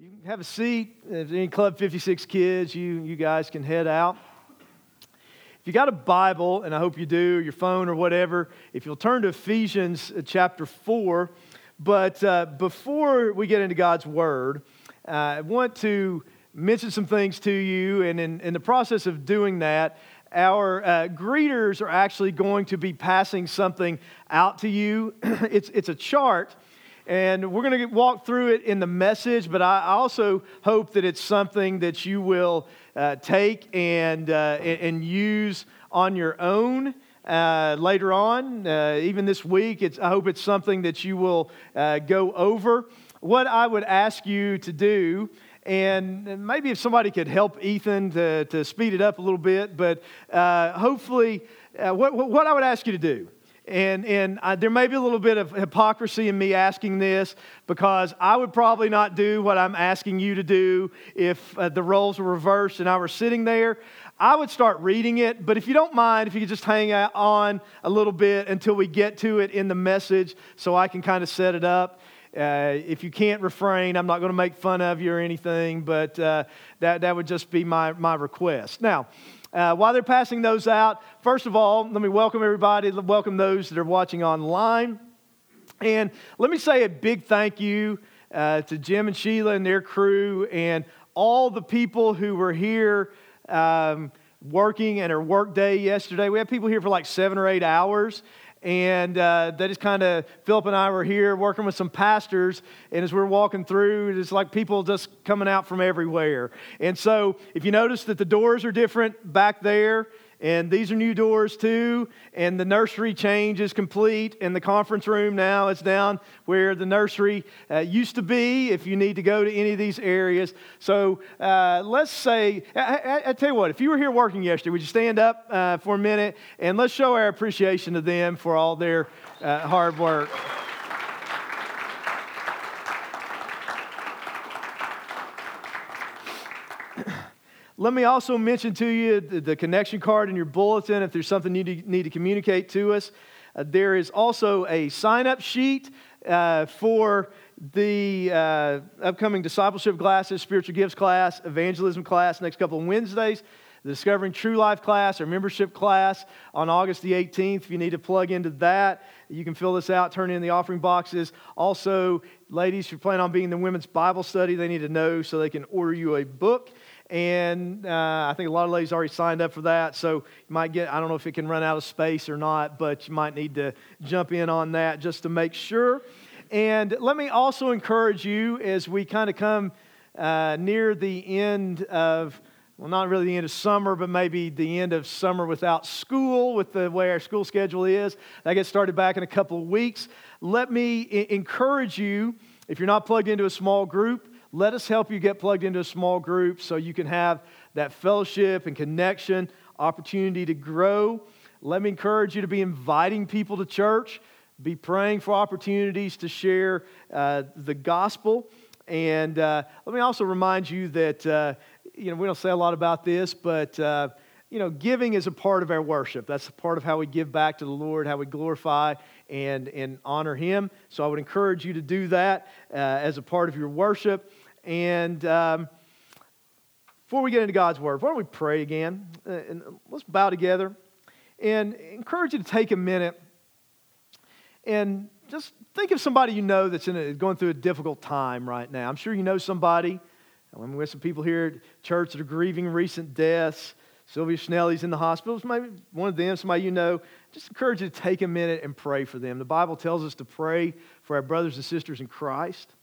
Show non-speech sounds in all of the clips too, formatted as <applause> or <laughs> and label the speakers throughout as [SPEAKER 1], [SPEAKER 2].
[SPEAKER 1] You can have a seat. If any Club 56 kids, you, you guys can head out. If you got a Bible, and I hope you do, your phone or whatever, if you'll turn to Ephesians uh, chapter 4. But uh, before we get into God's Word, uh, I want to mention some things to you. And in, in the process of doing that, our uh, greeters are actually going to be passing something out to you. <clears throat> it's, it's a chart and we're going to walk through it in the message, but I also hope that it's something that you will uh, take and, uh, and use on your own. Uh, later on, uh, even this week, I hope it's something that you will uh, go over. What I would ask you to do and maybe if somebody could help Ethan to, to speed it up a little bit, but uh, hopefully, uh, what, what I would ask you to do and, and I, there may be a little bit of hypocrisy in me asking this because I would probably not do what I'm asking you to do if uh, the roles were reversed and I were sitting there. I would start reading it, but if you don't mind, if you could just hang on a little bit until we get to it in the message so I can kind of set it up. Uh, if you can't refrain, I'm not going to make fun of you or anything, but uh, that, that would just be my, my request. Now, uh, while they're passing those out, first of all, let me welcome everybody, welcome those that are watching online. And let me say a big thank you uh, to Jim and Sheila and their crew and all the people who were here um, working and our work day yesterday. We had people here for like seven or eight hours. And uh, that is kind of, Philip and I were here working with some pastors. And as we are walking through, it's like people just coming out from everywhere. And so if you notice that the doors are different back there, and these are new doors too. And the nursery change is complete. And the conference room now is down where the nursery uh, used to be if you need to go to any of these areas. So uh, let's say, I, I, I, tell you what, if you were here working yesterday, would you stand up uh, for a minute and let's show our appreciation to them for all their uh, hard work. Let me also mention to you the, the connection card in your bulletin if there's something you need, need to communicate to us. Uh, there is also a sign up sheet uh, for the uh, upcoming discipleship classes, spiritual gifts class, evangelism class, next couple of Wednesdays, the Discovering True Life class, our membership class on August the 18th. If you need to plug into that, you can fill this out, turn in the offering boxes. Also, ladies, you plan on being in the women's Bible study, they need to know so they can order you a book. And uh, I think a lot of ladies already signed up for that. So you might get, I don't know if it can run out of space or not, but you might need to jump in on that just to make sure. And let me also encourage you as we kind of come uh, near the end of, well, not really the end of summer, but maybe the end of summer without school, with the way our school schedule is. That gets started back in a couple of weeks. Let me I- encourage you, if you're not plugged into a small group, let us help you get plugged into a small group so you can have that fellowship and connection, opportunity to grow. Let me encourage you to be inviting people to church, be praying for opportunities to share uh, the gospel. And uh, let me also remind you that, uh, you know, we don't say a lot about this, but uh, you know, giving is a part of our worship. That's a part of how we give back to the Lord, how we glorify and, and honor Him. So I would encourage you to do that uh, as a part of your worship. And um, before we get into God's Word, why don't we pray again? Uh, and let's bow together and encourage you to take a minute and just think of somebody you know that's a, going through a difficult time right now. I'm sure you know somebody. I'm with some people here at church that are grieving recent deaths. Sylvia Schnelly's in the hospital. Maybe one of them, somebody you know. Just encourage you to take a minute and pray for them. The Bible tells us to pray for our brothers and sisters in Christ.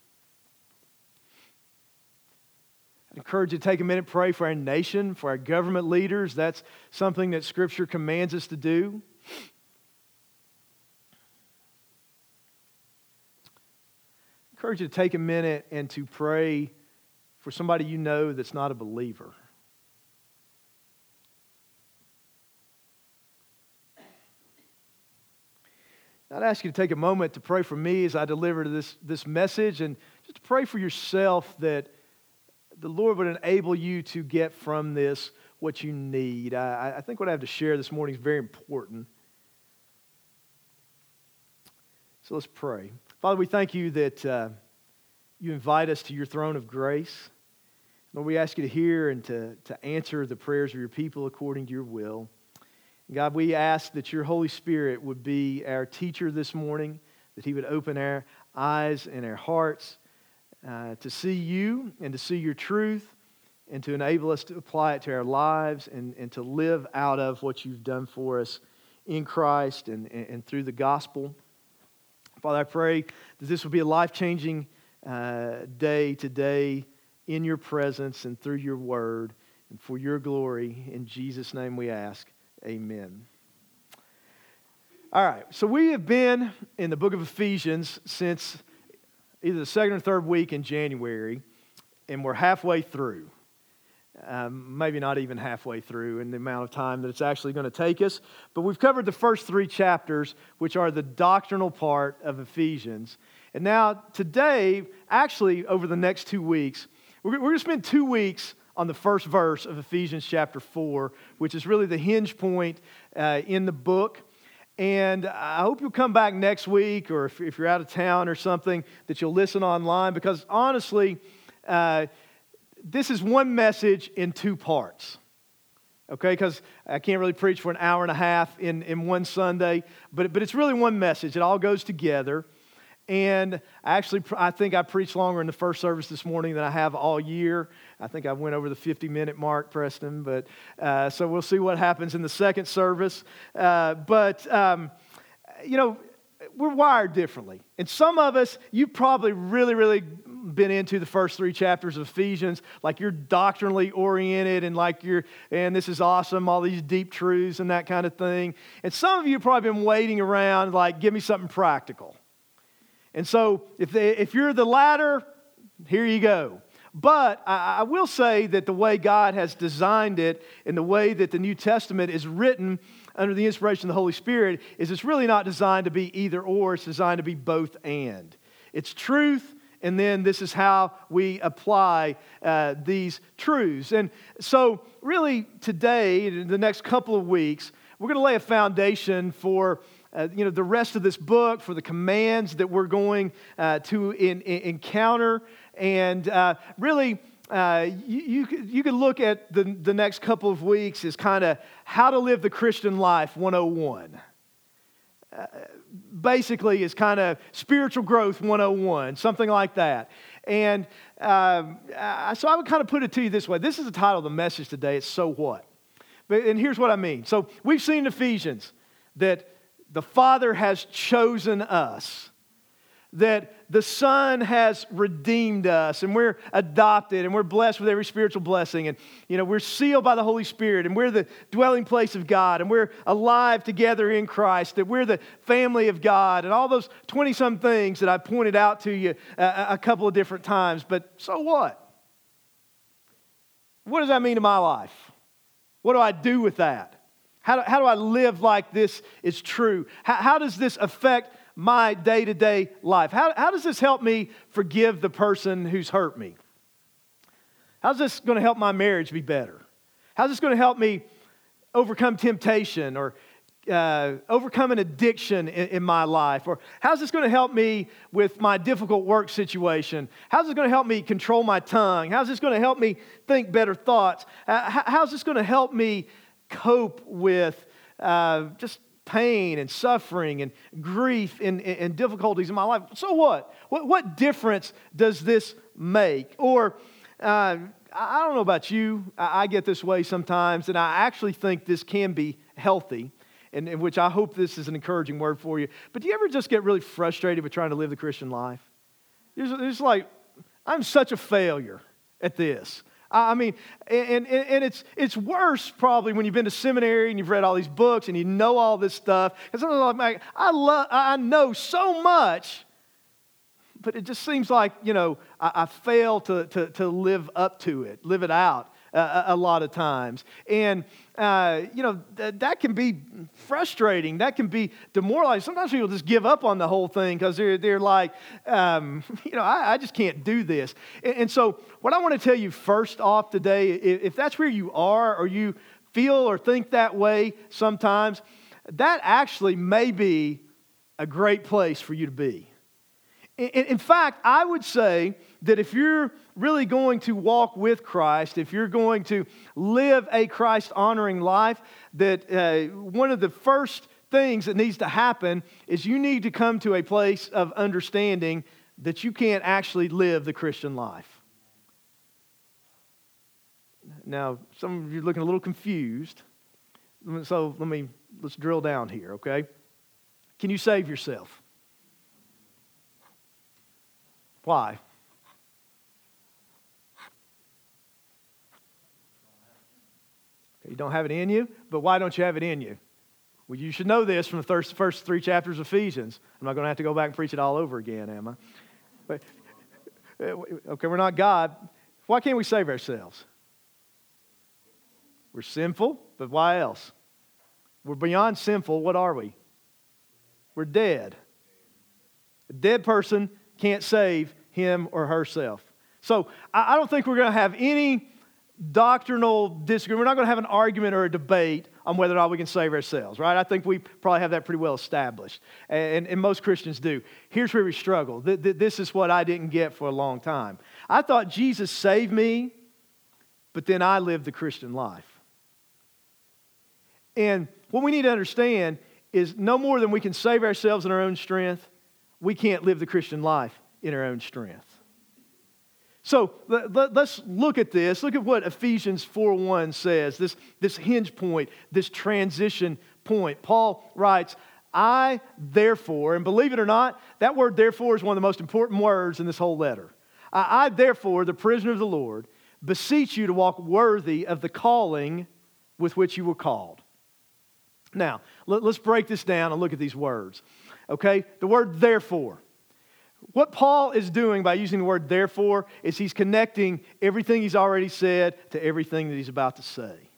[SPEAKER 1] I encourage you to take a minute, pray for our nation, for our government leaders. That's something that Scripture commands us to do. Encourage you to take a minute and to pray for somebody you know that's not a believer. I'd ask you to take a moment to pray for me as I deliver this, this message and just pray for yourself that the Lord would enable you to get from this what you need. I, I think what I have to share this morning is very important. So let's pray. Father, we thank you that uh, you invite us to your throne of grace. Lord, we ask you to hear and to, to answer the prayers of your people according to your will. God, we ask that your Holy Spirit would be our teacher this morning, that he would open our eyes and our hearts uh, to see you and to see your truth and to enable us to apply it to our lives and, and to live out of what you've done for us in Christ and, and, and through the gospel. Father, I pray that this will be a life changing uh, day today in your presence and through your word and for your glory. In Jesus' name we ask. Amen. All right, so we have been in the book of Ephesians since either the second or third week in January, and we're halfway through. Um, maybe not even halfway through in the amount of time that it's actually going to take us. But we've covered the first three chapters, which are the doctrinal part of Ephesians. And now, today, actually, over the next two weeks, we're, we're going to spend two weeks on the first verse of Ephesians chapter 4, which is really the hinge point uh, in the book. And I hope you'll come back next week, or if, if, you're out of town or something, that you'll listen online, because honestly, uh, this is one message in two parts. Okay, because I can't really preach for an hour and a half in, in one Sunday, but, but it's really one message. It all goes together. And actually, I think I preached longer in the first service this morning than I have all year. I think I went over the 50 minute mark, Preston, but uh, so we'll see what happens in the second service. Uh, but, um, you know, we're wired differently. And some of us, you've probably really, really been into the first three chapters of Ephesians, like you're doctrinally oriented and like you're, and this is awesome, all these deep truths and that kind of thing. And some of you probably been waiting around, like, give me something practical. And so if, they, if you're the latter, here you go. But I, I will say that the way God has designed it and the way that the New Testament is written under the inspiration of the Holy Spirit is it's really not designed to be either or, it's designed to be both and. It's truth, and then this is how we apply uh, these truths. And so, really, today, in the next couple of weeks, we're going to lay a foundation for uh, you know, the rest of this book, for the commands that we're going uh, to in, in, encounter. And uh, really, uh, you, you, could, look at the, the next couple of weeks as kind of how to live the Christian life 101. Uh, basically, is kind of spiritual growth 101, something like that. And um, so I would kind of put it to you this way this is the title of the message today it's So What? But, and here's what I mean. So we've seen in Ephesians that the Father has chosen us, that the Son has redeemed us, and we're adopted, and we're blessed with every spiritual blessing, and you know we're sealed by the Holy Spirit, and we're the dwelling place of God, and we're alive together in Christ, that we're the family of God, and all those twenty-some things that I pointed out to you a, a couple of different times. But so what? What does that mean to my life? What do I do with that? How do, how do I live like this is true? How, how does this affect my day to day life? How, how does this help me forgive the person who's hurt me? How's this going to help my marriage be better? How's this going to help me overcome temptation or uh, overcome an addiction in, in, my life? Or how's this going to help me with my difficult work situation? How's this going to help me control my tongue? How's this going to help me think better thoughts? Uh, how's this going to help me cope with uh, just pain and suffering and grief and, and, difficulties in my life. So what? What, what difference does this make? Or, uh, I don't know about you, I get this way sometimes, and I actually think this can be healthy, and in which I hope this is an encouraging word for you. But do you ever just get really frustrated with trying to live the Christian life? It's like, I'm such a failure at this. I mean, and, and, and, it's, it's worse probably when you've been to seminary and you've read all these books and you know all this stuff. Because I'm like, I, love, I know so much, but it just seems like, you know, I, I fail to, to, to live up to it, live it out uh, a, a lot of times. And, uh, you know, th- that can be frustrating. That can be demoralizing. Sometimes people just give up on the whole thing because they're, they're like, um, <laughs> you know, I, I, just can't do this. And, and, so, what I want to tell you first off today, if, if that's where you are or you feel or think that way sometimes, that actually may be a great place for you to be. In fact, I would say that if you're really going to walk with Christ, if you're going to live a Christ honoring life, that uh, one of the first things that needs to happen is you need to come to a place of understanding that you can't actually live the Christian life. Now, some of you are looking a little confused. So let me let's drill down here, okay? Can you save yourself? Why? You don't have it in you, but why don't you have it in you? Well, you should know this from the first three chapters of Ephesians. I'm not going to have to go back and preach it all over again, am I? But, uh, okay, we're not God. Why can't we save ourselves? We're sinful, but why else? We're beyond sinful. What are we? We're dead. A dead person can't save him or herself. So I don't think we're going to have any doctrinal disagreement. We're not going to have an argument or a debate on whether or not we can save ourselves, right? I think we probably have that pretty well established. And, and most Christians do. Here's where we struggle. This is what I didn't get for a long time. I thought Jesus saved me, but then I lived the Christian life. And what we need to understand is no more than we can save ourselves in our own strength, we can't live the Christian life in our own strength. So let, us look at this. Look at what Ephesians 4:1 says, this, this hinge point, this transition point. Paul writes, I therefore, and believe it or not, that word therefore is one of the most important words in this whole letter. I, I therefore, the prisoner of the Lord, beseech you to walk worthy of the calling with which you were called. Now, let, us break this down and look at these words. Okay? The word therefore. What Paul is doing by using the word therefore is he's connecting everything he's already said to everything that he's about to say.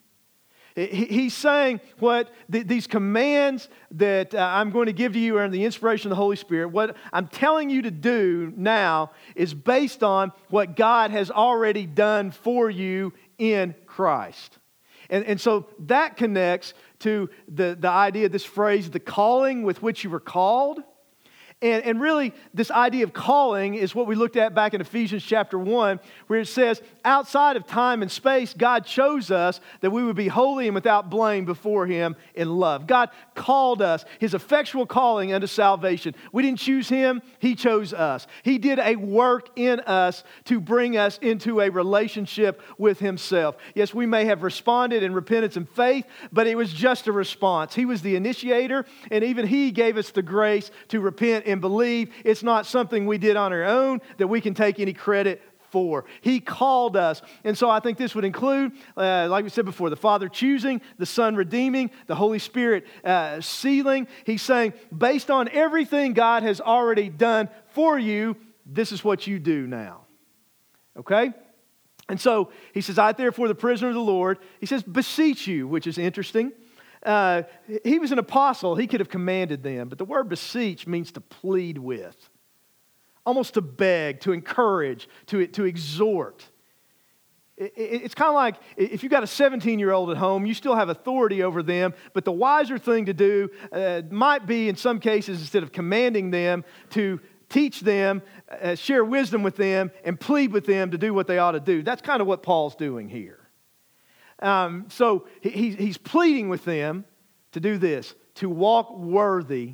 [SPEAKER 1] He's saying what these commands that uh, I'm going to give to you are in the inspiration of the Holy Spirit. What I'm telling you to do now is based on what God has already done for you in Christ. And, and so that connects to the, the idea, this phrase, the calling with which you were called. And, and really, this idea of calling is what we looked at back in Ephesians chapter 1, where it says, outside of time and space, God chose us that we would be holy and without blame before Him in love. God called us, His effectual calling unto salvation. We didn't choose Him, He chose us. He did a work in us to bring us into a relationship with Himself. Yes, we may have responded in repentance and faith, but it was just a response. He was the initiator, and even He gave us the grace to repent and believe. It's not something we did on our own that we can take any credit for. He called us. And so I think this would include, uh, like we said before, the Father choosing, the Son redeeming, the Holy Spirit uh, sealing. He's saying, based on everything God has already done for you, this is what you do now. Okay? And so he says, I therefore, the prisoner of the Lord, he says, beseech you, which is interesting. Uh, he was an apostle. He could have commanded them, but the word beseech means to plead with, almost to beg, to encourage, to, to exhort. it's kind of like if you've got a 17 year old at home, you still have authority over them, but the wiser thing to do uh, might be, in some cases, instead of commanding them, to teach them, uh, share wisdom with them, and plead with them to do what they ought to do. That's kind of what Paul's doing here. Um, so he, he's pleading with them to do this to walk worthy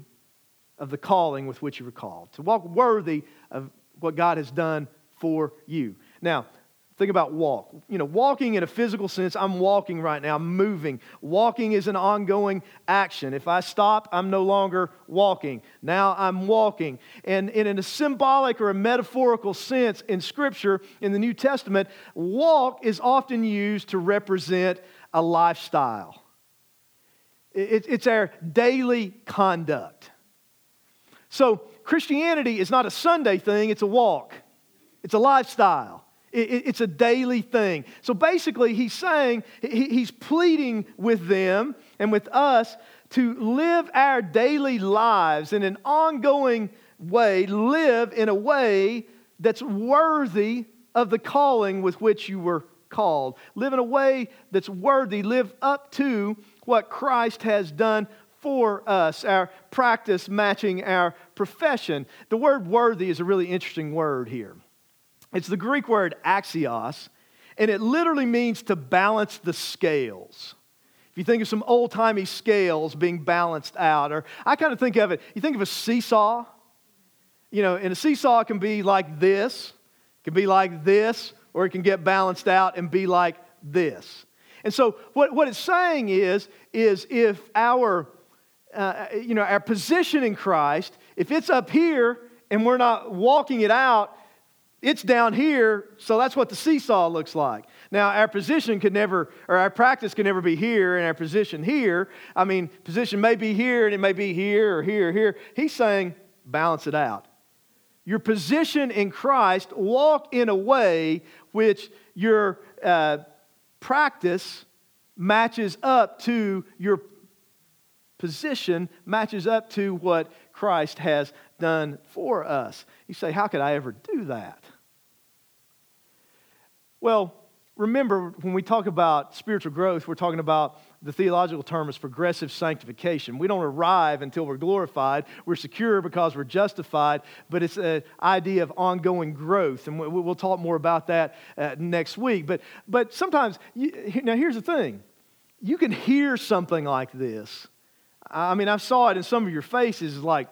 [SPEAKER 1] of the calling with which you were called, to walk worthy of what God has done for you. Now, Think about walk. You know, walking in a physical sense, I'm walking right now, I'm moving. Walking is an ongoing action. If I stop, I'm no longer walking. Now I'm walking. And, and in a symbolic or a metaphorical sense in Scripture, in the New Testament, walk is often used to represent a lifestyle. It, it's our daily conduct. So Christianity is not a Sunday thing, it's a walk, it's a lifestyle. It's a daily thing. So basically, he's saying, he's pleading with them and with us to live our daily lives in an ongoing way, live in a way that's worthy of the calling with which you were called. Live in a way that's worthy, live up to what Christ has done for us, our practice matching our profession. The word worthy is a really interesting word here. It's the Greek word axios, and it literally means to balance the scales. If you think of some old timey scales being balanced out, or I kind of think of it, you think of a seesaw. You know, and a seesaw can be like this, can be like this, or it can get balanced out and be like this. And so what, what it's saying is, is if our, uh, you know, our position in Christ, if it's up here and we're not walking it out, it's down here, so that's what the seesaw looks like. Now, our position could never, or our practice could never be here, and our position here. I mean, position may be here, and it may be here, or here, or here. He's saying, balance it out. Your position in Christ, walk in a way which your uh, practice matches up to your position, matches up to what Christ has done for us. You say, How could I ever do that? Well, remember, when we talk about spiritual growth, we're talking about the theological term is progressive sanctification. We don't arrive until we're glorified. We're secure because we're justified, but it's an idea of ongoing growth. And we'll talk more about that uh, next week. But, but sometimes, you, now here's the thing you can hear something like this. I mean, I saw it in some of your faces, like,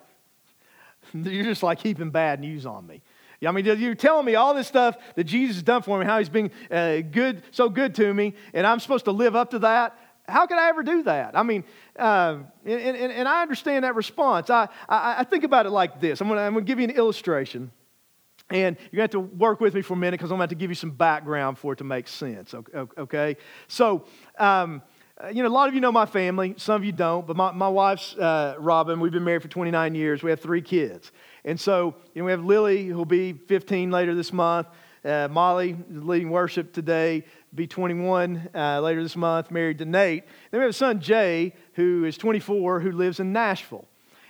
[SPEAKER 1] <laughs> you're just like heaping bad news on me. I mean, you're telling me all this stuff that Jesus has done for me, how he's been uh, good, so good to me, and I'm supposed to live up to that. How could I ever do that? I mean, uh, and, and, and, I understand that response. I, I, I think about it like this. I'm going to give you an illustration. And you're going to have to work with me for a minute because I'm going to have to give you some background for it to make sense. Okay? So, um, you know, a lot of you know my family, some of you don't, but my, my wife's uh, Robin. We've been married for 29 years. We have three kids. And so, you know, we have Lily, who'll be 15 later this month. Uh, Molly, leading worship today, be 21 uh, later this month, married to Nate. Then we have a son, Jay, who is 24, who lives in Nashville.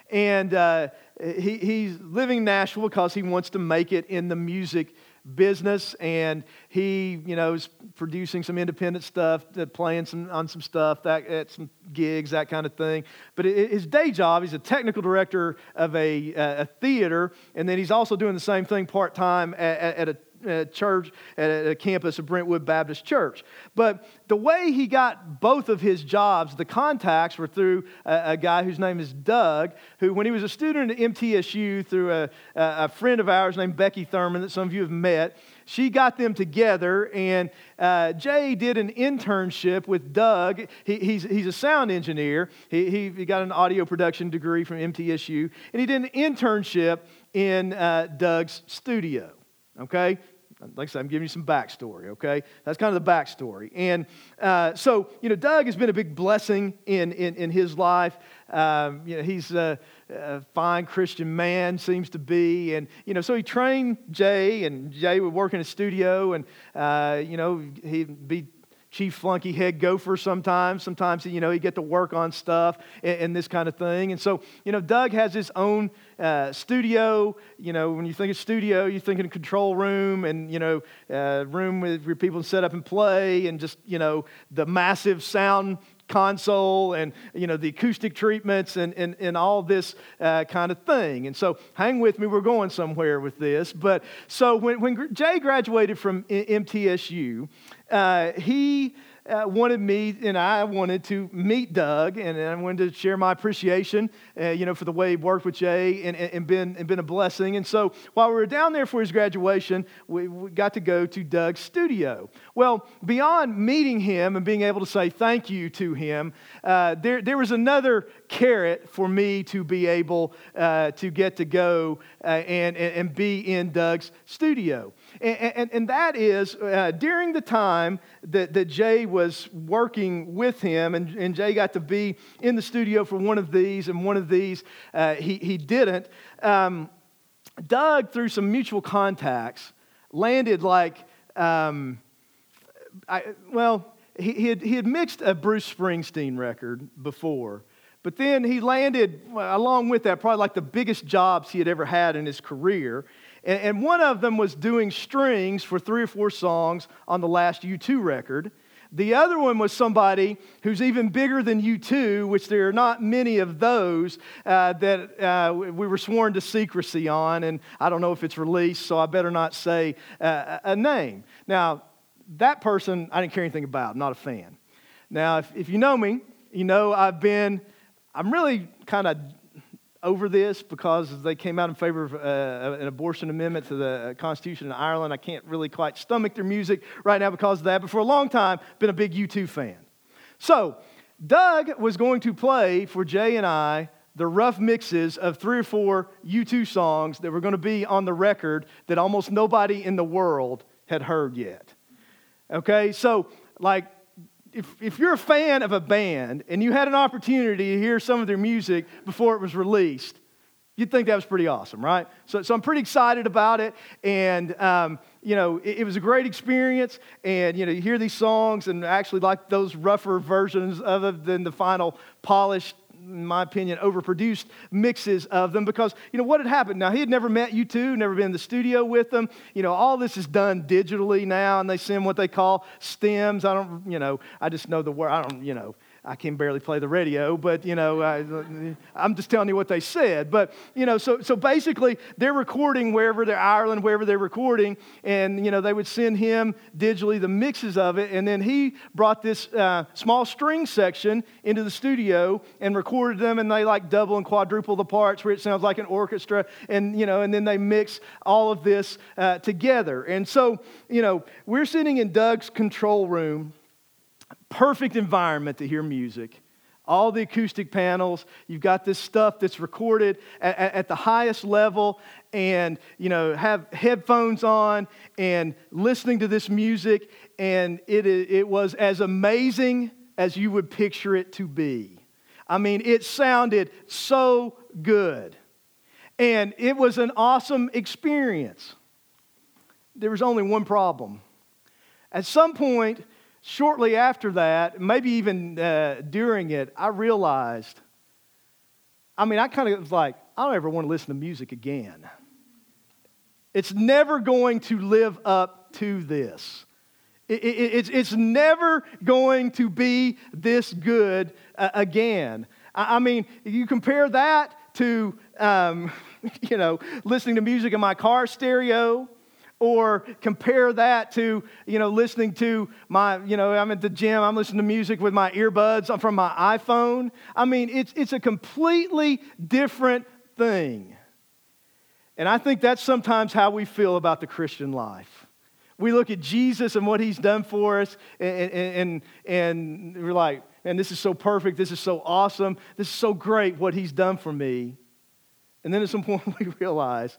[SPEAKER 1] And uh, he, he's living in Nashville because he wants to make it in the music business and he you know is producing some independent stuff uh, playing some on some stuff that at some gigs that kind of thing. But his day job he's a technical director of a, a theater and then he's also doing the same thing part-time at, at a uh, church at a campus of Brentwood Baptist Church. But the way he got both of his jobs, the contacts were through a, a guy whose name is Doug, who, when he was a student at MTSU, through a, a friend of ours named Becky Thurman, that some of you have met, she got them together, and uh, Jay did an internship with Doug. He, he's, he's a sound engineer. He, he, he, got an audio production degree from MTSU, and he did an internship in uh, Doug's studio. Okay? Like I said, I'm giving you some backstory, okay? That's kind of the backstory. And uh, so, you know, Doug has been a big blessing in, in, in his life. Um, you know, he's a, a, fine Christian man, seems to be. And, you know, so he trained Jay, and Jay would work in a studio, and, uh, you know, he'd be chief flunky head gopher sometimes. Sometimes, you know, he get to work on stuff and, and, this kind of thing. And so, you know, Doug has his own uh, studio. You know, when you think of studio, you think of control room and, you know, uh, room where people set up and play and just, you know, the massive sound console and you know the acoustic treatments and, and, and all this uh, kind of thing and so hang with me we're going somewhere with this but so when, when jay graduated from mtsu uh, he uh, wanted me and I wanted to meet Doug, and, and I wanted to share my appreciation, uh, you know, for the way he worked with Jay and, and, been, and been a blessing. And so while we were down there for his graduation, we, we got to go to Doug's studio. Well, beyond meeting him and being able to say thank you to him, uh, there, there was another carrot for me to be able uh, to get to go uh, and, and be in Doug's studio. And, and, and that is uh, during the time that, that Jay was working with him, and, and Jay got to be in the studio for one of these, and one of these uh, he, he didn't. Um, Doug, through some mutual contacts, landed like, um, I, well, he, he, had, he had mixed a Bruce Springsteen record before. But then he landed, along with that, probably like the biggest jobs he had ever had in his career. And, and one of them was doing strings for three or four songs on the last U2 record. The other one was somebody who's even bigger than U2, which there are not many of those uh, that uh, we were sworn to secrecy on. And I don't know if it's released, so I better not say uh, a name. Now, that person I didn't care anything about, I'm not a fan. Now, if, if you know me, you know I've been, I'm really kind of over this because they came out in favor of uh, an abortion amendment to the Constitution in Ireland. I can't really quite stomach their music right now because of that, but for a long time, been a big U2 fan. So, Doug was going to play for Jay and I the rough mixes of three or four U2 songs that were going to be on the record that almost nobody in the world had heard yet. Okay, so like if, if you're a fan of a band and you had an opportunity to hear some of their music before it was released, you'd think that was pretty awesome, right? So, so I'm pretty excited about it. And, um, you know, it, it, was a great experience. And, you know, you hear these songs and actually like those rougher versions other than the final polished in my opinion, overproduced mixes of them because, you know, what had happened? Now, he had never met U2, never been in the studio with them. You know, all this is done digitally now, and they send what they call stems. I don't, you know, I just know the word. I don't, you know, I can barely play the radio, but you know, I, am just telling you what they said. But you know, so so basically, they're recording wherever they're Ireland, wherever they're recording, and you know, they would send him digitally the mixes of it, and then he brought this uh, small string section into the studio and recorded them, and they like double and quadruple the parts where it sounds like an orchestra, and you know, and then they mix all of this uh, together. And so, you know, we're sitting in Doug's control room perfect environment to hear music. All the acoustic panels, you've got this stuff that's recorded at, at, the highest level, and you know, have headphones on and listening to this music, and it, it was as amazing as you would picture it to be. I mean, it sounded so good. And it was an awesome experience. There was only one problem. At some point, shortly after that, maybe even uh, during it, I realized I mean, I kind of was like, I don't ever want to listen to music again. It's never going to live up to this. It, it, it's, it's never going to be this good uh, again. I, I, mean, you compare that to, um, <laughs> you know, listening to music in my car stereo or compare that to you know listening to my you know i'm at the gym i'm listening to music with my earbuds from my iphone. I mean it's, it's a completely different thing. And i think that's sometimes how we feel about the christian life. We look at jesus and what he's done for us and, and, and we're like man this is so perfect. This is so awesome. This is so great what he's done for me. And then at some <laughs> point we realize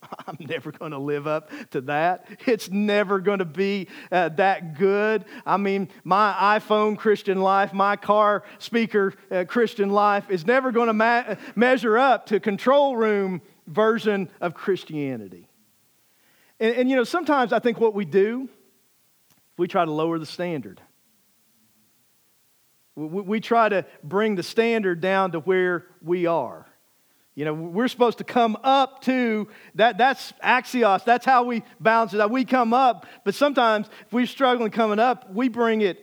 [SPEAKER 1] <laughs> I'm never going to live up to that. It's never going to be uh, that good. I mean, my iPhone Christian life, my car speaker uh, Christian life is never going to ma- measure up to control room version of Christianity. And, and, you know, sometimes I think what we do, we try to lower the standard. We, we try to bring the standard down to where we are. You know, we're supposed to come up to that. That's axios. That's how we balance it out. We come up, but sometimes if we're struggling coming up, we bring it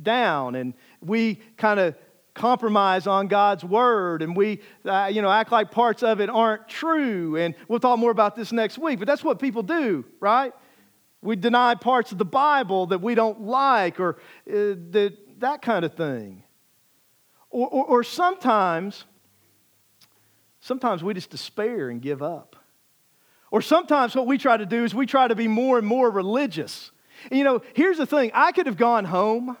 [SPEAKER 1] down and we kind of compromise on God's word and we, uh, you know, act like parts of it aren't true. And we'll talk more about this next week, but that's what people do, right? We deny parts of the Bible that we don't like or uh, that, that kind of thing. Or, or, or sometimes sometimes we just despair and give up. Or sometimes what we try to do is we try to be more and more religious. And, you know, here's the thing I could have gone home.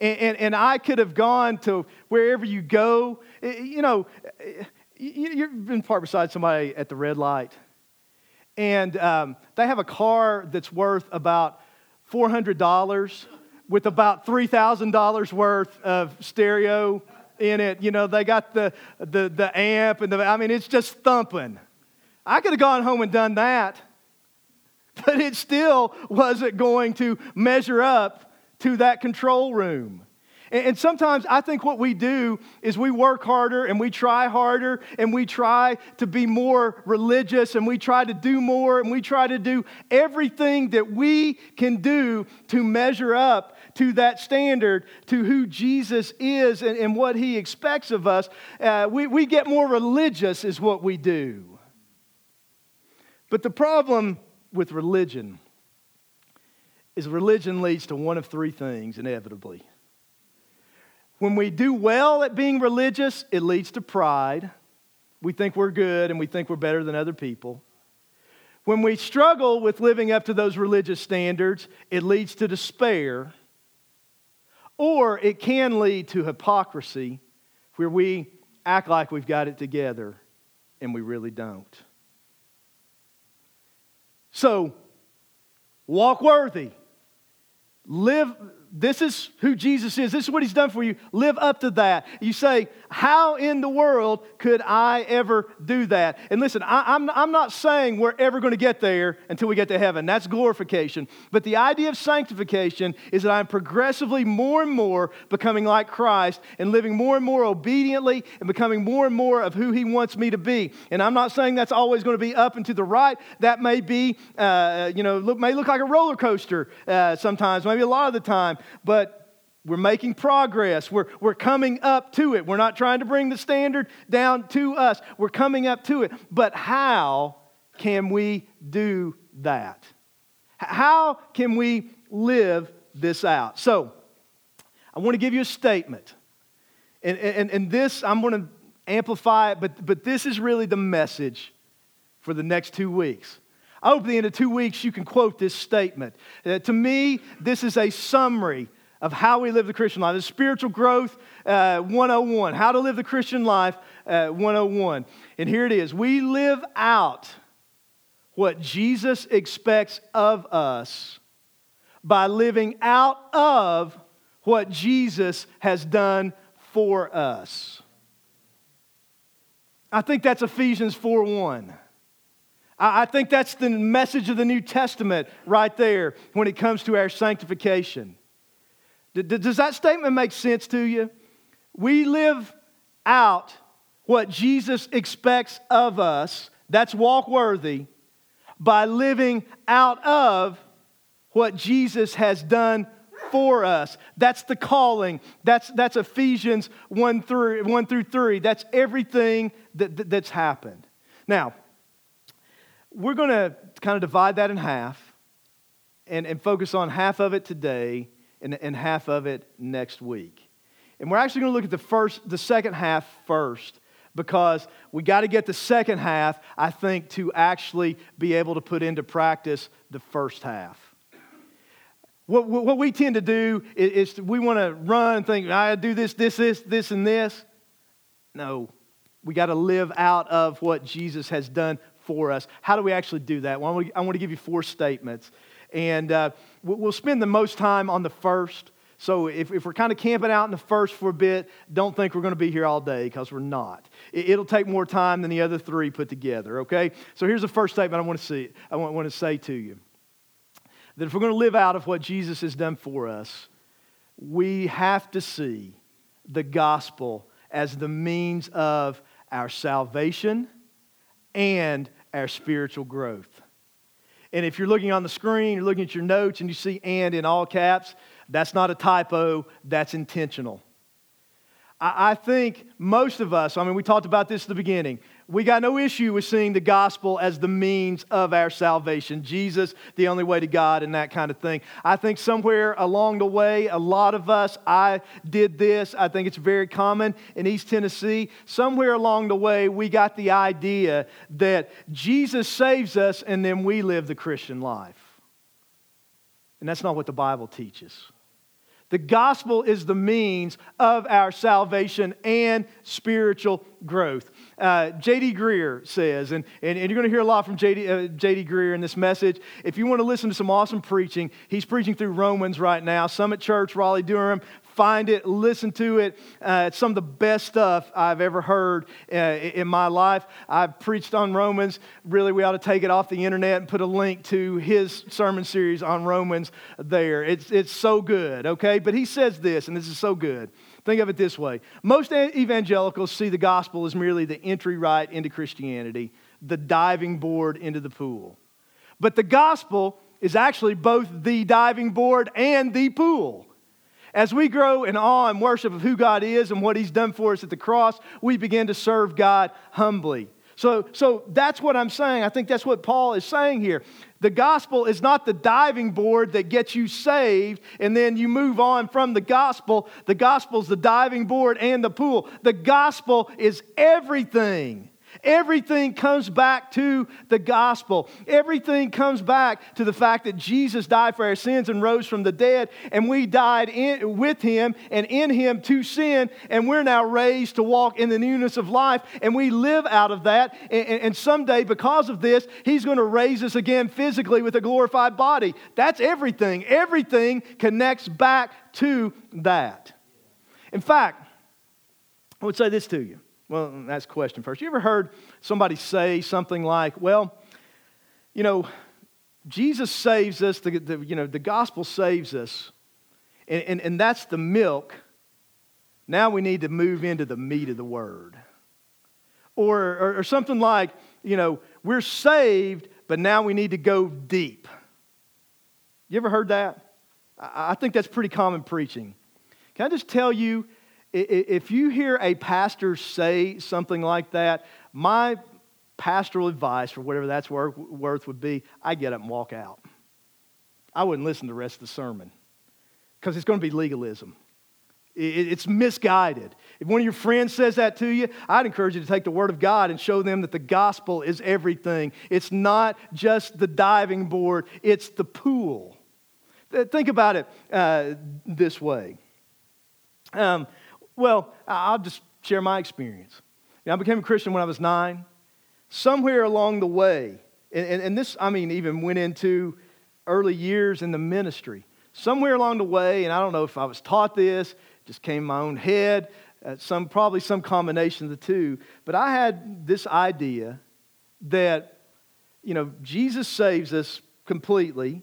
[SPEAKER 1] And, and, and, I could have gone to wherever you go. Eh, eh, you know, eh, you've been parked beside somebody at the red light, and um, they have a car that's worth about $400 with about $3,000 worth of stereo in it. You know, they got the, the, the amp and the, I mean, it's just thumping. I could have gone home and done that, <laughs> but it still wasn't going to measure up to that control room. And sometimes I think what we do is we work harder and we try harder and we try to be more religious and we try to do more and we try to do everything that we can do to measure up to that standard, to who Jesus is and, and what he expects of us. Uh, we, we get more religious, is what we do. But the problem with religion is religion leads to one of three things inevitably. When we do well at being religious, it leads to pride. We think we're good and we think we're better than other people. When we struggle with living up to those religious standards, it leads to despair. Or it can lead to hypocrisy, where we act like we've got it together and we really don't. So, walk worthy. Live this is who Jesus is. This is what he's done for you. Live up to that. You say, How in the world could I ever do that? And listen, I, am I'm, I'm not saying we're ever going to get there until we get to heaven. That's glorification. But the idea of sanctification is that I'm progressively more and more becoming like Christ and living more and more obediently and becoming more and more of who he wants me to be. And I'm not saying that's always going to be up and to the right. That may be, uh, you know, look, may look like a roller coaster uh, sometimes, maybe a lot of the time but we're making progress. We're, we're coming up to it. We're not trying to bring the standard down to us. We're coming up to it. But how can we do that? How can we live this out? So, I want to give you a statement. And, and, and this, I'm going to amplify it, but, but this is really the message for the next two weeks. I hope at the end of two weeks you can quote this statement. Uh, to me, this is a summary of how we live the Christian life. The spiritual growth uh, 101, how to live the Christian life uh, 101. And here it is we live out what Jesus expects of us by living out of what Jesus has done for us. I think that's Ephesians 4 1. I think that's the message of the New Testament right there when it comes to our sanctification. Does that statement make sense to you? We live out what Jesus expects of us, that's walk worthy, by living out of what Jesus has done for us. That's the calling. That's, that's Ephesians 1 through, 1 through 3. That's everything that, that that's happened. Now, we're going to kind of divide that in half and, and focus on half of it today and, and half of it next week. And we're actually going to look at the first, the second half first because we got to get the second half, I think, to actually be able to put into practice the first half. What, what we tend to do is, is we want to run and think, I do this, this, this, this, and this. No, we got to live out of what Jesus has done for us. How do we actually do that? Well, I want to give you four statements. And uh, we'll spend the most time on the first. So if, if we're kind of camping out in the first for a bit, don't think we're going to be here all day because we're not. It, will take more time than the other three put together, okay? So here's the first statement I want to see, I want, want to say to you. That if we're going to live out of what Jesus has done for us, we have to see the gospel as the means of our salvation and our spiritual growth. And if you're looking on the screen, you're looking at your notes and you see and in all caps, that's not a typo, that's intentional. I think most of us, I mean, we talked about this at the beginning. We got no issue with seeing the gospel as the means of our salvation. Jesus, the only way to God, and that kind of thing. I think somewhere along the way, a lot of us, I did this. I think it's very common in East Tennessee. Somewhere along the way, we got the idea that Jesus saves us and then we live the Christian life. And that's not what the Bible teaches. The gospel is the means of our salvation and spiritual growth. Uh, J.D. Greear says, and, and, and, you're going to hear a lot from J.D. Uh, J.D. Greear in this message. If you want to listen to some awesome preaching, he's preaching through Romans right now. Summit Church, Raleigh, Durham, find it, listen to it. Uh, it's some of the best stuff I've ever heard uh, in my life. I've preached on Romans. Really, we ought to take it off the internet and put a link to his sermon series on Romans there. It's, it's so good, okay? But he says this, and this is so good. Think of it this way most evangelicals see the gospel as merely the entry right into Christianity, the diving board into the pool. But the gospel is actually both the diving board and the pool. As we grow in awe and worship of who God is and what He's done for us at the cross, we begin to serve God humbly. So, so that's what I'm saying. I think that's what Paul is saying here. The gospel is not the diving board that gets you saved and then you move on from the gospel. The gospel is the diving board and the pool. The gospel is everything. Everything comes back to the gospel. Everything comes back to the fact that Jesus died for our sins and rose from the dead, and we died in, with him and in him to sin, and we're now raised to walk in the newness of life, and we live out of that. And, and someday, because of this, he's going to raise us again physically with a glorified body. That's everything. Everything connects back to that. In fact, I would say this to you well, that's question first. You ever heard somebody say something like, well, you know, Jesus saves us, the, the you know, the gospel saves us, and, and, and that's the milk. Now we need to move into the meat of the word. Or, or, or something like, you know, we're saved, but now we need to go deep. You ever heard that? I think that's pretty common preaching. Can I just tell you, if you hear a pastor say something like that, my pastoral advice, for whatever that's worth, would be I get up and walk out. I wouldn't listen to the rest of the sermon because it's going to be legalism. It's misguided. If one of your friends says that to you, I'd encourage you to take the Word of God and show them that the gospel is everything. It's not just the diving board, it's the pool. Think about it uh, this way. Um, well, I'll just share my experience. You know, I became a Christian when I was nine. Somewhere along the way, and, and, and this, I mean, even went into early years in the ministry. Somewhere along the way, and I don't know if I was taught this, just came in my own head, uh, some, probably some combination of the two, but I had this idea that, you know, Jesus saves us completely,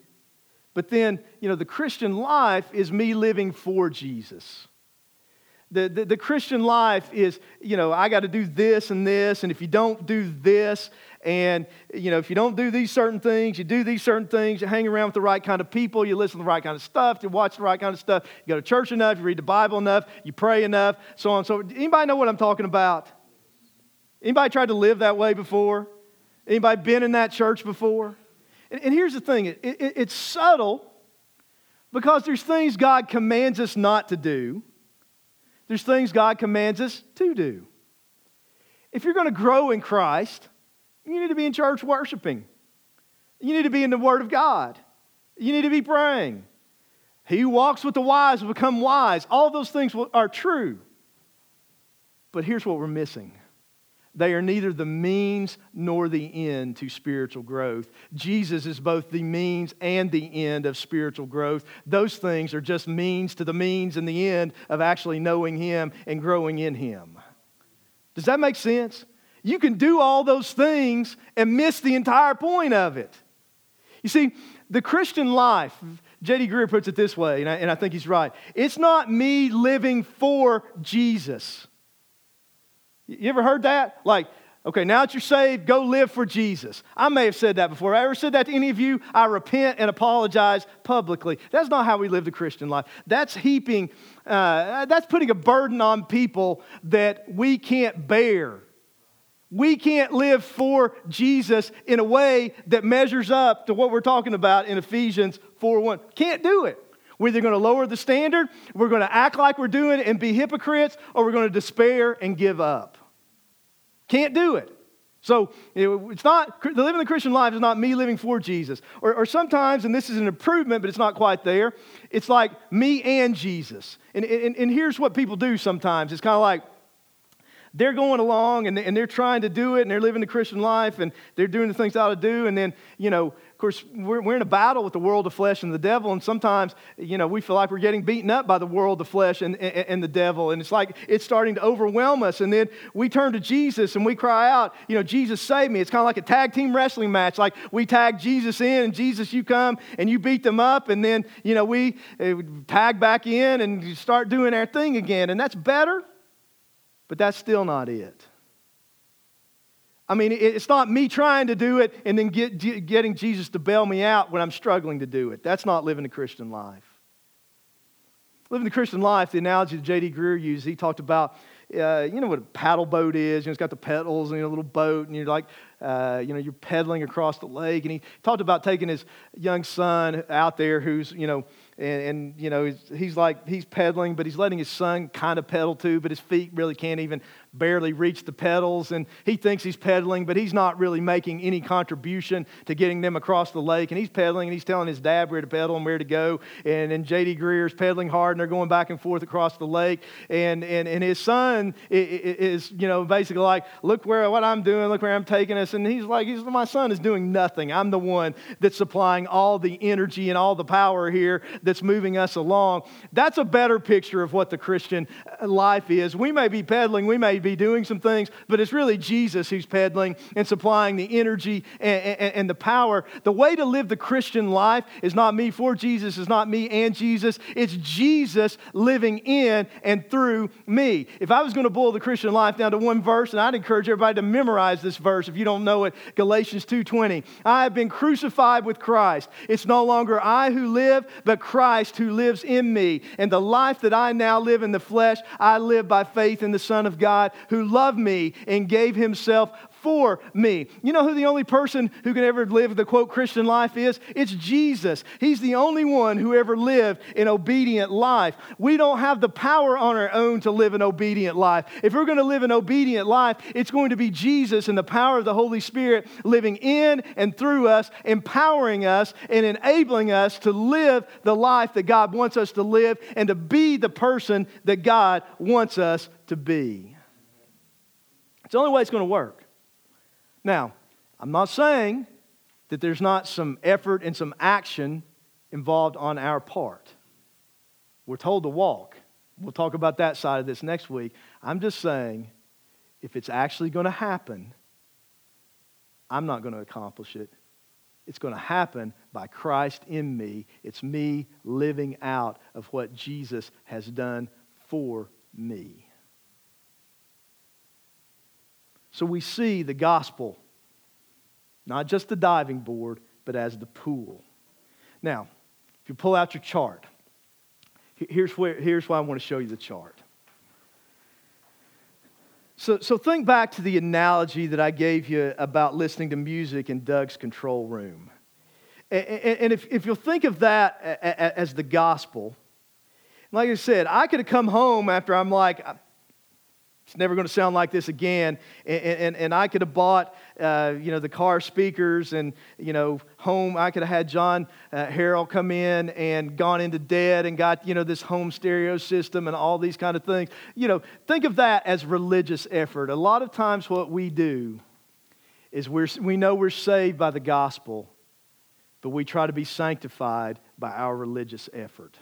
[SPEAKER 1] but then, you know, the Christian life is me living for Jesus. The, the, the, Christian life is, you know, I got to do this and this, and if you don't do this, and, you know, if you don't do these certain things, you do these certain things, you hang around with the right kind of people, you listen to the right kind of stuff, you watch the right kind of stuff, you go to church enough, you read the Bible enough, you pray enough, so on. So, forth. anybody know what I'm talking about? Anybody tried to live that way before? Anybody been in that church before? And, and here's the thing it, it, it's subtle because there's things God commands us not to do there's things God commands us to do. If you're going to grow in Christ, you need to be in church worshiping. You need to be in the Word of God. You need to be praying. He who walks with the wise will become wise. All those things are true. But here's what we're missing they are neither the means nor the end to spiritual growth. Jesus is both the means and the end of spiritual growth. Those things are just means to the means and the end of actually knowing Him and growing in Him. Does that make sense? You can do all those things and miss the entire point of it. You see, the Christian life, J.D. Greear puts it this way, and I, and I think he's right. It's not me living for Jesus. You ever heard that? Like, okay, now that you're saved, go live for Jesus. I may have said that before. I ever said that to any of you? I repent and apologize publicly. That's not how we live the Christian life. That's heaping, uh, that's putting a burden on people that we can't bear. We can't live for Jesus in a way that measures up to what we're talking about in Ephesians 4 1. Can't do it. We're either going to lower the standard, we're going to act like we're doing it and be hypocrites, or we're going to despair and give up. Can't do it. So it's not, the living the Christian life is not me living for Jesus. Or, or, sometimes, and this is an improvement, but it's not quite there, it's like me and Jesus. And, and, and here's what people do sometimes it's kind of like they're going along and, and they're trying to do it and they're living the Christian life and they're doing the things they ought to do. And then, you know, course, we're, we're in a battle with the world of flesh and the devil, and sometimes, you know, we feel like we're getting beaten up by the world of flesh and, and, and the devil, and it's like it's starting to overwhelm us. And then we turn to Jesus and we cry out, you know, Jesus, save me. It's kind of like a tag team wrestling match. Like we tag Jesus in, and Jesus, you come and you beat them up, and then, you know, we uh, tag back in and start doing our thing again. And that's better, but that's still not it. I mean, it's not me trying to do it and then get, getting Jesus to bail me out when I'm struggling to do it. That's not living the Christian life. Living the Christian life, the analogy that J.D. Greear used, he talked about, uh, you know what a paddle boat is. You know, it's got the pedals and a little boat, and you're like, uh, you know, you're pedaling across the lake. And he talked about taking his young son out there who's, you know, and, and, you know, he's, he's, like, he's pedaling, but he's letting his son kind of pedal too, but his feet really can't even barely reach the pedals. And he thinks he's pedaling, but he's not really making any contribution to getting them across the lake. And he's pedaling, and he's telling his dad where to pedal and where to go. And then J.D. Greear's pedaling hard, and they're going back and forth across the lake. And, and, and his son is, you know, basically like, look where, what I'm doing, look where I'm taking us. And he's like, he's, my son is doing nothing. I'm the one that's supplying all the energy and all the power here that's moving us along. That's a better picture of what the Christian uh, life is. We may be pedaling, we may be doing some things, but it's really Jesus who's pedaling and supplying the energy and, and, and the power. The way to live the Christian life is not me for Jesus, is not me and Jesus. It's Jesus living in and through me. If I was going to boil the Christian life down to one verse, and I'd encourage everybody to memorize this verse if you don't know it, Galatians 2:20. I have been crucified with Christ. It's no longer I who live, but Christ who lives in me. And the life that I now live in the flesh, I live by faith in the Son of God who loved me and gave himself for me. You know who the only person who can ever live the quote Christian life is? It's Jesus. He's the only one who ever lived an obedient life. We don't have the power on our own to live an obedient life. If we're going to live an obedient life, it's going to be Jesus and the power of the Holy Spirit living in and through us, empowering us and enabling us to live the life that God wants us to live and to be the person that God wants us to be. It's the only way it's going to work. Now, I'm not saying that there's not some effort and some action involved on our part. We're told to walk. We'll talk about that side of this next week. I'm just saying, if it's actually going to happen, I'm not going to accomplish it. It's going to happen by Christ in me. It's me living out of what Jesus has done for me. So we see the gospel, not just the diving board, but as the pool. Now, if you pull out your chart, here's, where, here's why I want to show you the chart. So, so think back to the analogy that I gave you about listening to music in Doug's control room. And, if, if you'll think of that as the gospel, like I said, I could have come home after I'm like, it's never going to sound like this again. And, and, and I could have bought, uh, you know, the car speakers and, you know, home. I could have had John uh, Harrell come in and gone into debt and got, you know, this home stereo system and all these kind of things. You know, think of that as religious effort. A lot of times what we do is we're, we know we're saved by the gospel, but we try to be sanctified by our religious effort.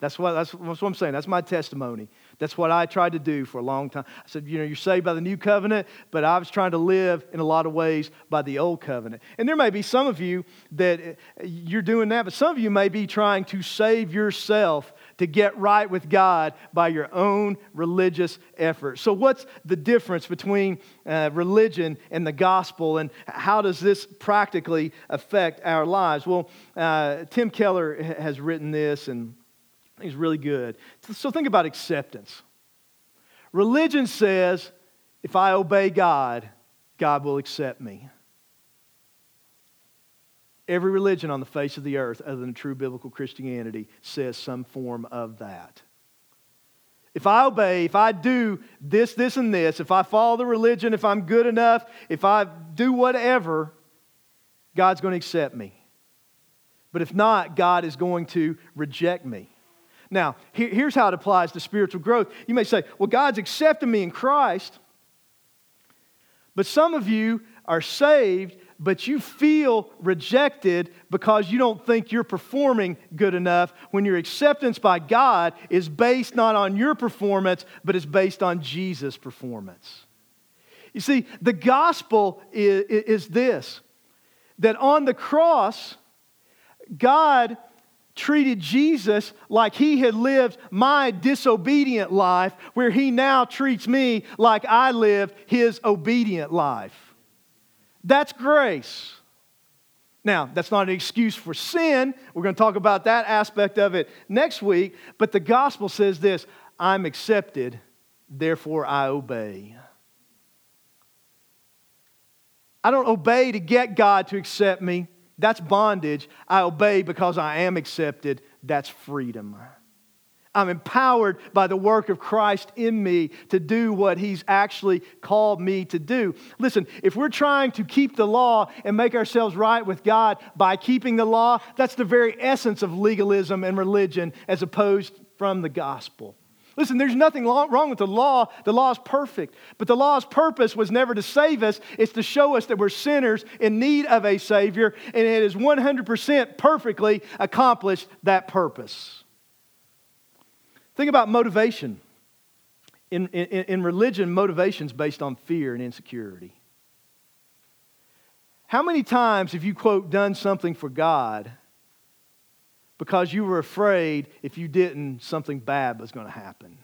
[SPEAKER 1] That's what, that's, that's what I'm saying. That's my testimony. That's what I tried to do for a long time. I said, you know, you're saved by the new covenant, but I was trying to live in a lot of ways by the old covenant. And there may be some of you that uh, you're doing that, but some of you may be trying to save yourself to get right with God by your own religious effort. So, what's the difference between uh, religion and the gospel, and how does this practically affect our lives? Well, uh, Tim Keller has written this, and He's really good. So think about acceptance. Religion says if I obey God, God will accept me. Every religion on the face of the earth, other than true biblical Christianity, says some form of that. If I obey, if I do this, this, and this, if I follow the religion, if I'm good enough, if I do whatever, God's going to accept me. But if not, God is going to reject me. Now, here's how it applies to spiritual growth. You may say, well, God's accepted me in Christ, but some of you are saved, but you feel rejected because you don't think you're performing good enough when your acceptance by God is based not on your performance, but is based on Jesus' performance. You see, the gospel is, is this that on the cross, God treated Jesus like he had lived my disobedient life, where he now treats me like I lived his obedient life. That's grace. Now, that's not an excuse for sin. We're going to talk about that aspect of it next week. But the gospel says this I'm accepted, therefore I obey. I don't obey to get God to accept me. That's bondage. I obey because I am accepted. That's freedom. I'm empowered by the work of Christ in me to do what He's actually called me to do. Listen, if we're trying to keep the law and make ourselves right with God by keeping the law, that's the very essence of legalism and religion as opposed from the gospel. Listen, there's nothing wrong with the law. The law is perfect. But the law's purpose was never to save us, it's to show us that we're sinners in need of a Savior, and it has 100% perfectly accomplished that purpose. Think about motivation. In, in, in religion, motivation is based on fear and insecurity. How many times have you, quote, done something for God because you were afraid if you didn't, something bad was going to happen.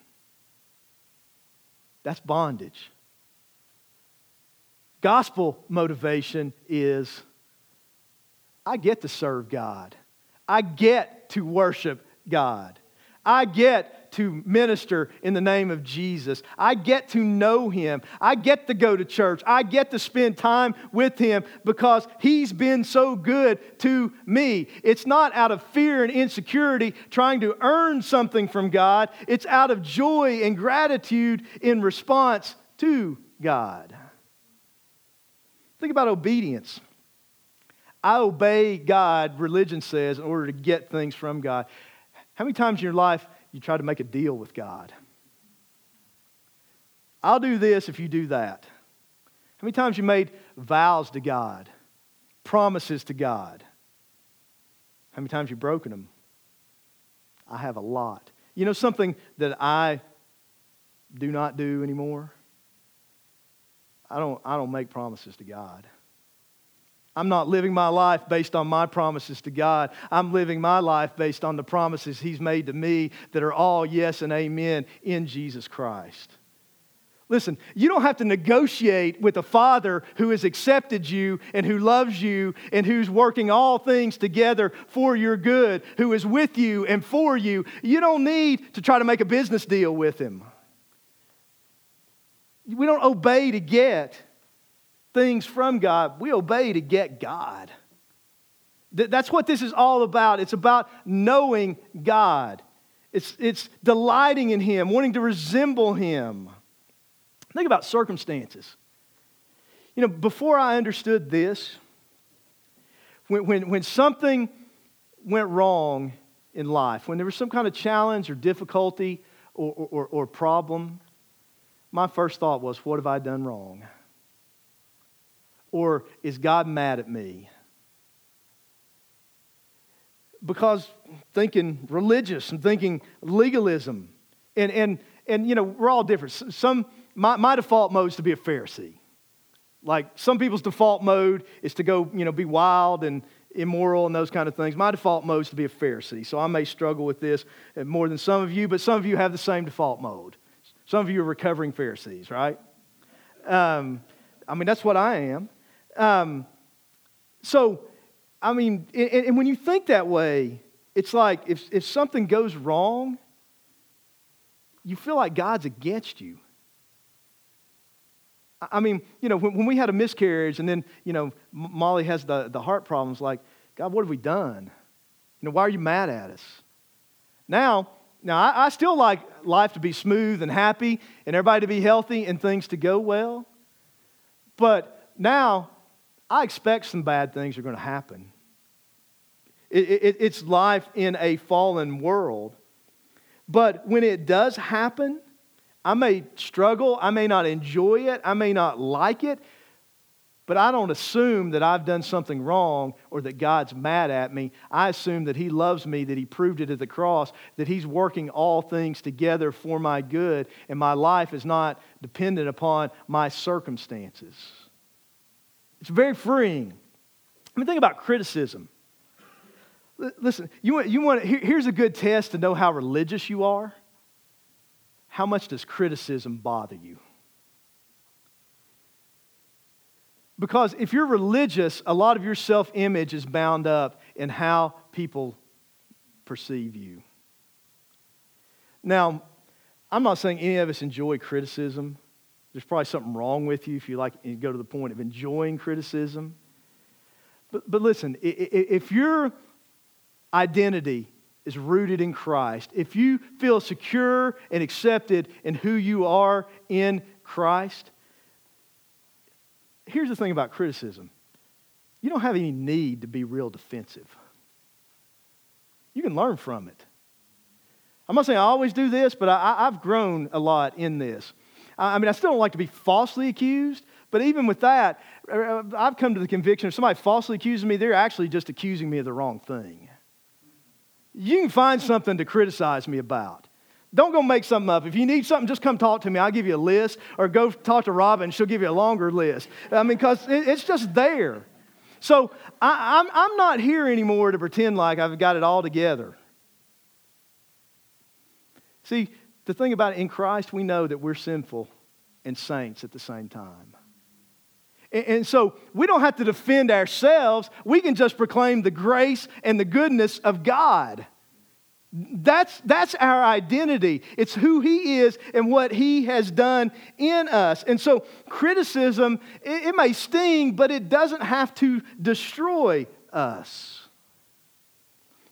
[SPEAKER 1] That's bondage. Gospel motivation is I get to serve God, I get to worship God, I get to minister in the name of Jesus. I get to know him. I get to go to church. I get to spend time with him because he's been so good to me. It's not out of fear and insecurity trying to earn something from God, it's out of joy and gratitude in response to God. Think about obedience. I obey God, religion says, in order to get things from God. How many times in your life you try to make a deal with God. I'll do this if you do that. How many times you made vows to God, promises to God? How many times you broken them? I have a lot. You know something that I do not do anymore? I don't, I don't make promises to God. I'm not living my life based on my promises to God. I'm living my life based on the promises He's made to me that are all yes and amen in Jesus Christ. Listen, you don't have to negotiate with a father who has accepted you and who loves you and who's working all things together for your good, who is with you and for you. You don't need to try to make a business deal with him. We don't obey to get things from God, we obey to get God. That's what this is all about. It's about knowing God, it's, it's delighting in Him, wanting to resemble Him. Think about circumstances. You know, before I understood this, when, when, when something went wrong in life, when there was some kind of challenge or difficulty or, or, or problem, my first thought was, What have I done wrong? Or is God mad at me? Because thinking religious and thinking legalism. And, and, and you know, we're all different. Some, my, my default mode is to be a Pharisee. Like some people's default mode is to go, you know, be wild and immoral and those kind of things. My default mode is to be a Pharisee. So I may struggle with this more than some of you, but some of you have the same default mode. Some of you are recovering Pharisees, right? Um, I mean, that's what I am. Um, so, I mean, and, and when you think that way, it's like if, if something goes wrong, you feel like God's against you. I mean, you know, when, when, we had a miscarriage and then, you know, Molly has the, the heart problems, like, God, what have we done? You know, why are you mad at us? Now, now I, I still like life to be smooth and happy and everybody to be healthy and things to go well. But now I expect some bad things are going to happen. It, it, it's life in a fallen world. But when it does happen, I may struggle, I may not enjoy it, I may not like it, But I don't assume that I've done something wrong or that God's mad at me. I assume that He loves me, that He proved it at the cross, that He's working all things together for my good, and my life is not dependent upon my circumstances. It's very freeing. I mean, think about criticism. Listen, you want, you want, here's a good test to know how religious you are. How much does criticism bother you? Because if you're religious, a lot of your self image is bound up in how people perceive you. Now, I'm not saying any of us enjoy criticism. There's probably something wrong with you if you like you go to the point of enjoying criticism. But, but listen, if your identity is rooted in Christ, if you feel secure and accepted in who you are in Christ, here's the thing about criticism you don't have any need to be real defensive. You can learn from it. I'm not saying I always do this, but I, have grown a lot in this. I mean, I still don't like to be falsely accused, but even with that, uh, I've come to the conviction if somebody falsely accuses me, they're actually just accusing me of the wrong thing. You can find something to criticize me about. Don't go make something up. If you need something, just come talk to me. I'll give you a list, or go talk to Robin. She'll give you a longer list. I mean, because it's just there. So I, I'm, I'm not here anymore to pretend like I've got it all together. See, the thing about it, in Christ, we know that we're sinful and saints at the same time. And, so we don't have to defend ourselves, we can just proclaim the grace and the goodness of God. That's, that's our identity. It's who He is and what He has done in us. And so, criticism, it, it may sting, but it doesn't have to destroy us.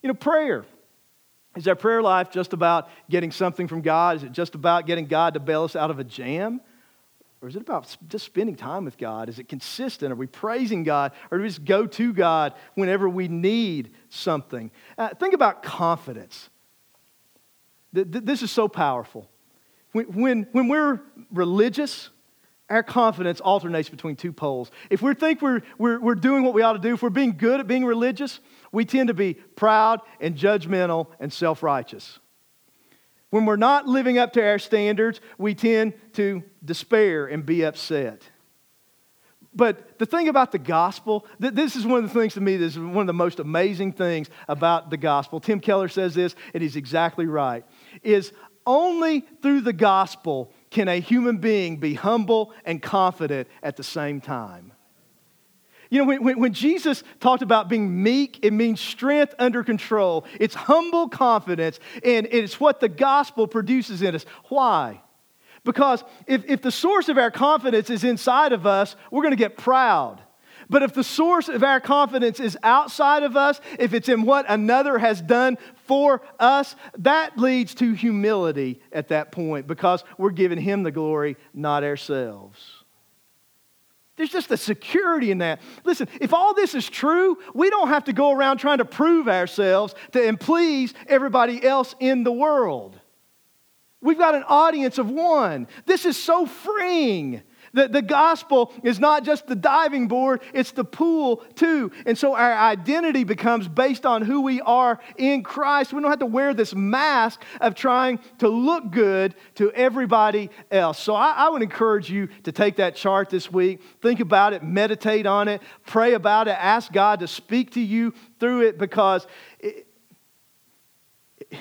[SPEAKER 1] You know, prayer. Is our prayer life just about getting something from God? Is it just about getting God to bail us out of a jam? Or is it about just spending time with God? Is it consistent? Are we praising God? Or do we just go to God whenever we need something? Uh, think about confidence. This is so powerful. When, when, when we're religious, our confidence alternates between two poles. If we think we're, we're, we're doing what we ought to do, if we're being good at being religious, we tend to be proud and judgmental and self righteous. When we're not living up to our standards, we tend to despair and be upset. But the thing about the gospel, this is one of the things to me, this is one of the most amazing things about the gospel. Tim Keller says this, and he's exactly right, is only through the gospel can a human being be humble and confident at the same time. You know, when, when, Jesus talked about being meek, it means strength under control. It's humble confidence, and it's what the gospel produces in us. Why? Because if, if the source of our confidence is inside of us, we're going to get proud. But if the source of our confidence is outside of us, if it's in what another has done for us, that leads to humility at that point because we're giving Him the glory, not ourselves. There's just a security in that. Listen, if all this is true, we don't have to go around trying to prove ourselves to and please everybody else in the world. We've got an audience of one. This is so freeing. The, the gospel is not just the diving board, it's the pool too. And so our identity becomes based on who we are in Christ. We don't have to wear this mask of trying to look good to everybody else. So I, I would encourage you to take that chart this week, think about it, meditate on it, pray about it, ask God to speak to you through it because. It, <laughs>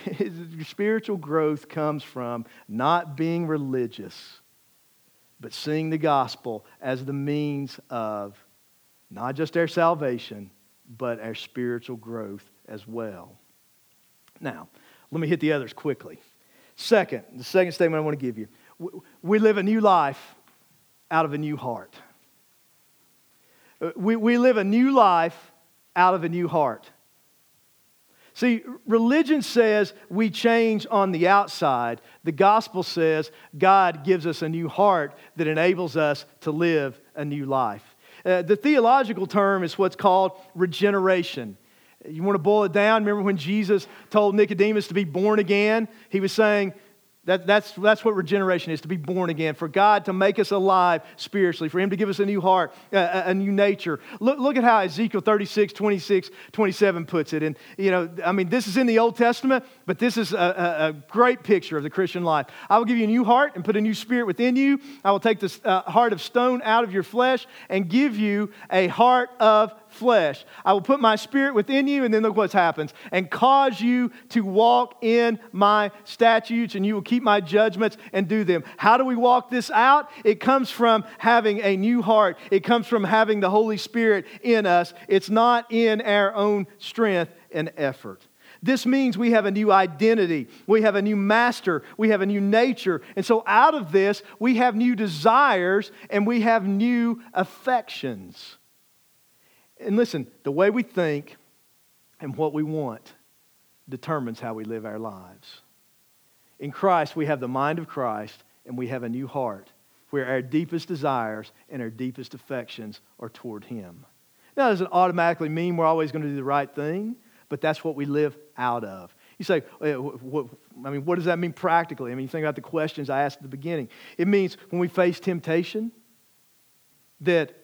[SPEAKER 1] <laughs> your spiritual growth comes from not being religious, but seeing the gospel as the means of not just our salvation, but our spiritual growth as well. Now, let me hit the others quickly. Second, the second statement I want to give you we live a new life out of a new heart. Uh, we, we live a new life out of a new heart. See, religion says we change on the outside. The gospel says God gives us a new heart that enables us to live a new life. Uh, the theological term is what's called regeneration. You want to boil it down? Remember when Jesus told Nicodemus to be born again? He was saying, That, that's, that's what regeneration is to be born again, for God to make us alive spiritually, for Him to give us a new heart, a, a, new nature. Look, look at how Ezekiel 36, 26, 27 puts it. And, you know, I mean, this is in the Old Testament, but this is a, a, a great picture of the Christian life. I will give you a new heart and put a new spirit within you. I will take the uh, heart of stone out of your flesh and give you a heart of flesh. I will put my spirit within you, and then look what happens, and cause you to walk in my statutes, and you will keep my judgments and do them. How do we walk this out? It comes from having a new heart, it comes from having the Holy Spirit in us. It's not in our own strength and effort. This means we have a new identity. We have a new master. We have a new nature. And so, out of this, we have new desires and we have new affections. And listen, the way we think and what we want determines how we live our lives. In Christ, we have the mind of Christ and we have a new heart where our deepest desires and our deepest affections are toward Him. Now, that doesn't automatically mean we're always going to do the right thing, but that's what we live out of. You say, I mean, what does that mean practically? I mean, you think about the questions I asked at the beginning. It means when we face temptation, that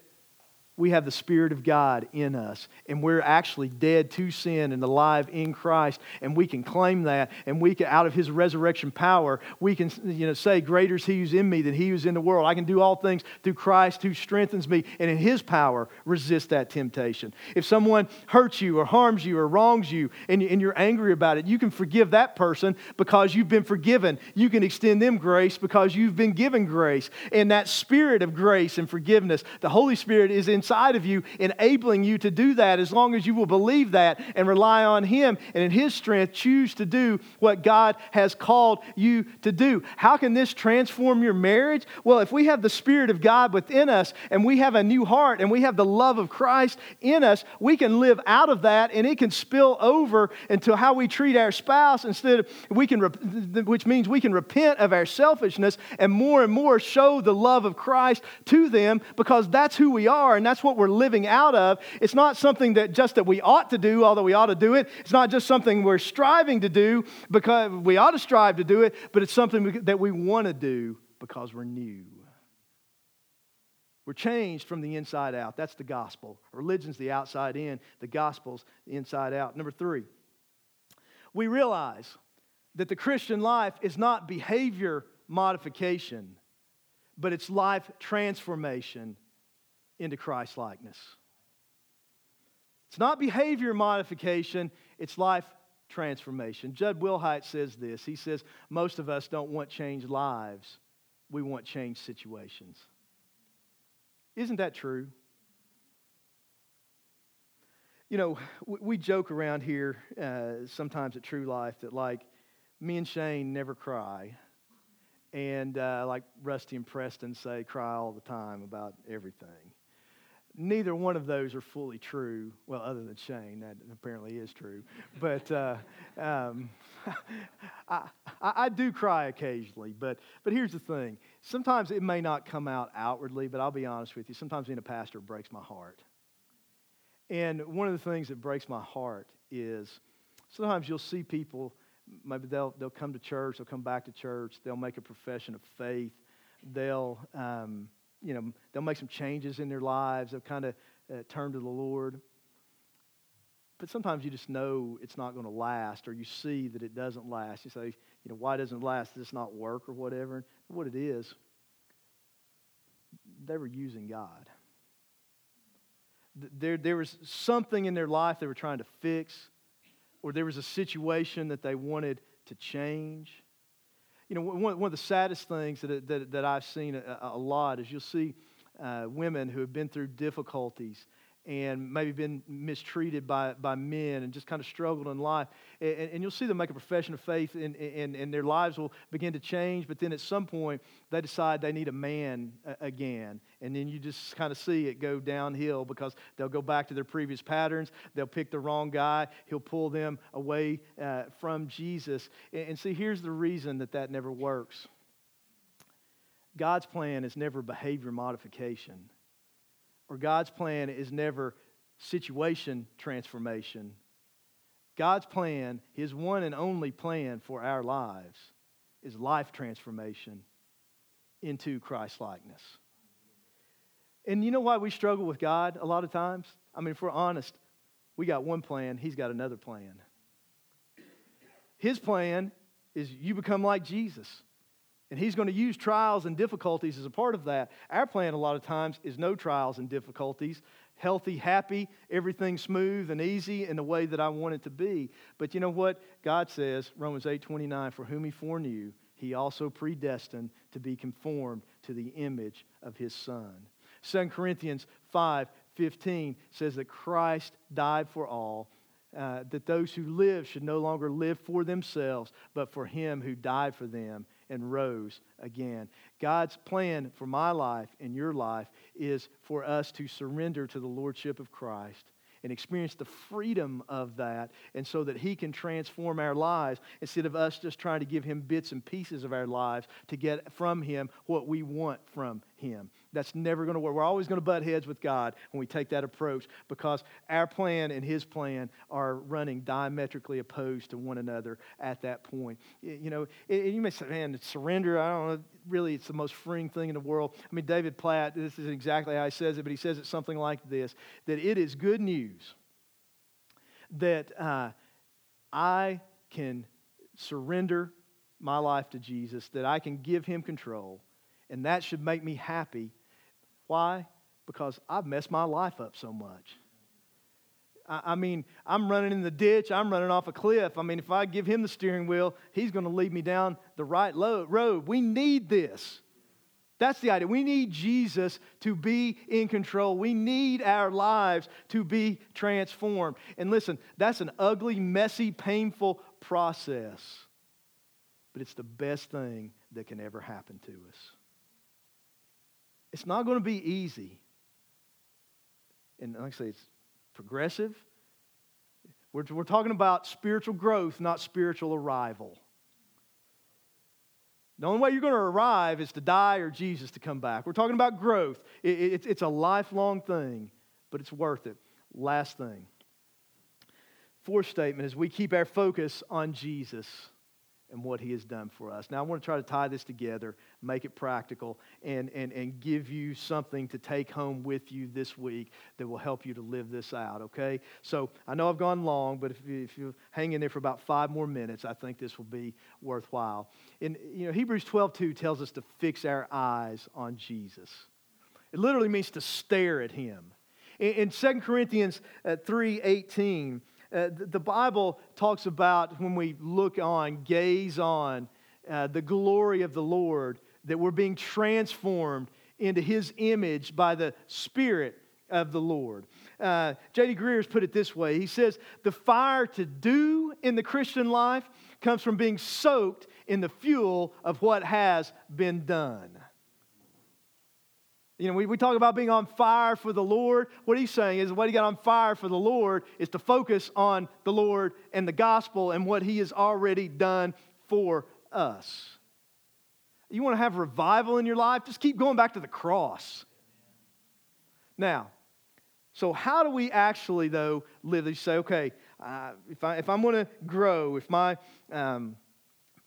[SPEAKER 1] we have the Spirit of God in us, and we're actually dead to sin and alive in Christ, and we can claim that, and we can, out of His resurrection power, we can, you know, say, "Greater is He who's in me than He who's in the world." I can do all things through Christ who strengthens me, and in His power, resist that temptation. If someone hurts you or harms you or wrongs you, and, and you're angry about it, you can forgive that person because you've been forgiven. You can extend them grace because you've been given grace, and that Spirit of grace and forgiveness, the Holy Spirit is in inside of you, enabling you to do that as long as you will believe that and rely on Him and in His strength choose to do what God has called you to do. How can this transform your marriage? Well, if we have the Spirit of God within us and we have a new heart and we have the love of Christ in us, we can live out of that and it can spill over into how we treat our spouse instead of we can, which means we can repent of our selfishness and more and more show the love of Christ to them because that's who we are and that's that's what we're living out of. It's not something that just that we ought to do, although we ought to do it. It's not just something we're striving to do because we ought to strive to do it, but it's something that we want to do because we're new. We're changed from the inside out. That's the gospel. Religion's the outside in, the gospel's the inside out. Number three, we realize that the Christian life is not behavior modification, but it's life transformation into Christ likeness. It's not behavior modification, it's life transformation. Jud Wilhite says this. He says, Most of us don't want changed lives, we want changed situations. Isn't that true? You know, we joke around here uh, sometimes at True Life that, like, me and Shane never cry. And uh, like Rusty and Preston say, cry all the time about everything neither one of those are fully true. Well, other than Shane, that apparently is true. But uh, um, <laughs> I, I, do cry occasionally. But, but here's the thing sometimes it may not come out outwardly, but I'll be honest with you. Sometimes being a pastor breaks my heart. And one of the things that breaks my heart is sometimes you'll see people, maybe they'll, they'll come to church, they'll come back to church, they'll make a profession of faith, they'll. Um, you know, they'll make some changes in their lives. They'll kind of uh, turn to the Lord. But sometimes you just know it's not going to last, or you see that it doesn't last. You say, you know, why doesn't it last? Does this not work or whatever? But what it is, they were using God. There, there was something in their life they were trying to fix, or there was a situation that they wanted to change you know, one, one of the saddest things that, that, that I've seen a, a lot is you'll see uh, women who have been through difficulties and maybe been mistreated by, by men and just kind of struggled in life. And, and you'll see them make a profession of faith and, and, and their lives will begin to change, but then at some point they decide they need a man again. And then you just kind of see it go downhill because they'll go back to their previous patterns. They'll pick the wrong guy. He'll pull them away uh, from Jesus. And, and see, here's the reason that that never works God's plan is never behavior modification or God's plan is never situation transformation. God's plan, His one and only plan for our lives, is life transformation into Christ likeness. And you know why we struggle with God a lot of times? I mean, if we're honest, we got one plan, He's got another plan. His plan is you become like Jesus. And he's going to use trials and difficulties as a part of that. Our plan, a lot of times, is no trials and difficulties, healthy, happy, everything smooth and easy in the way that I want it to be. But you know what? God says, Romans 8 29, for whom he foreknew, he also predestined to be conformed to the image of his Son. 2 Corinthians 5 15 says that Christ died for all, uh, that those who live should no longer live for themselves, but for him who died for them and rose again. God's plan for my life and your life is for us to surrender to the Lordship of Christ and experience the freedom of that, and so that He can transform our lives instead of us just trying to give Him bits and pieces of our lives to get from Him what we want from Him. That's never going to work. We're always going to butt heads with God when we take that approach because our plan and His plan are running diametrically opposed to one another at that point. You know, you may say, man, surrender, I don't know, really, it's the most freeing thing in the world. I mean, David Platt, this is exactly how he says it, but he says it something like this that it is good news that uh, I can surrender my life to Jesus, that I can give Him control, and that should make me happy why? Because I've messed my life up so much. I, mean, I'm running in the ditch, I'm running off a cliff. I mean, if I give him the steering wheel, he's going to lead me down the right road. We need this. That's the idea. We need Jesus to be in control. We need our lives to be transformed. And listen, that's an ugly, messy, painful process. But it's the best thing that can ever happen to us. It's not going to be easy. And like I say, it's progressive. We're, we're talking about spiritual growth, not spiritual arrival. The only way you're going to arrive is to die or Jesus to come back. We're talking about growth. It, it, it's a lifelong thing, but it's worth it. Last thing. Fourth statement is we keep our focus on Jesus and what he has done for us. Now, I want to try to tie this together, make it practical, and, and, and give you something to take home with you this week that will help you to live this out, okay? So I know I've gone long, but if you, if you hang in there for about five more minutes, I think this will be worthwhile. And, you know, Hebrews 12 2 tells us to fix our eyes on Jesus. It literally means to stare at him. In, in 2 Corinthians uh, 3 18, uh, the Bible talks about when we look on, gaze on uh, the glory of the Lord, that we're being transformed into His image by the Spirit of the Lord. Uh, J.D. Greear's put it this way He says, The fire to do in the Christian life comes from being soaked in the fuel of what has been done. You know, we, we talk about being on fire for the Lord. What he's saying is what he got on fire for the Lord is to focus on the Lord and the gospel and what he has already done for us. You want to have revival in your life? Just keep going back to the cross. Now, so how do we actually, though, live? You say, okay, uh, if, I, if I'm going to grow, if my um,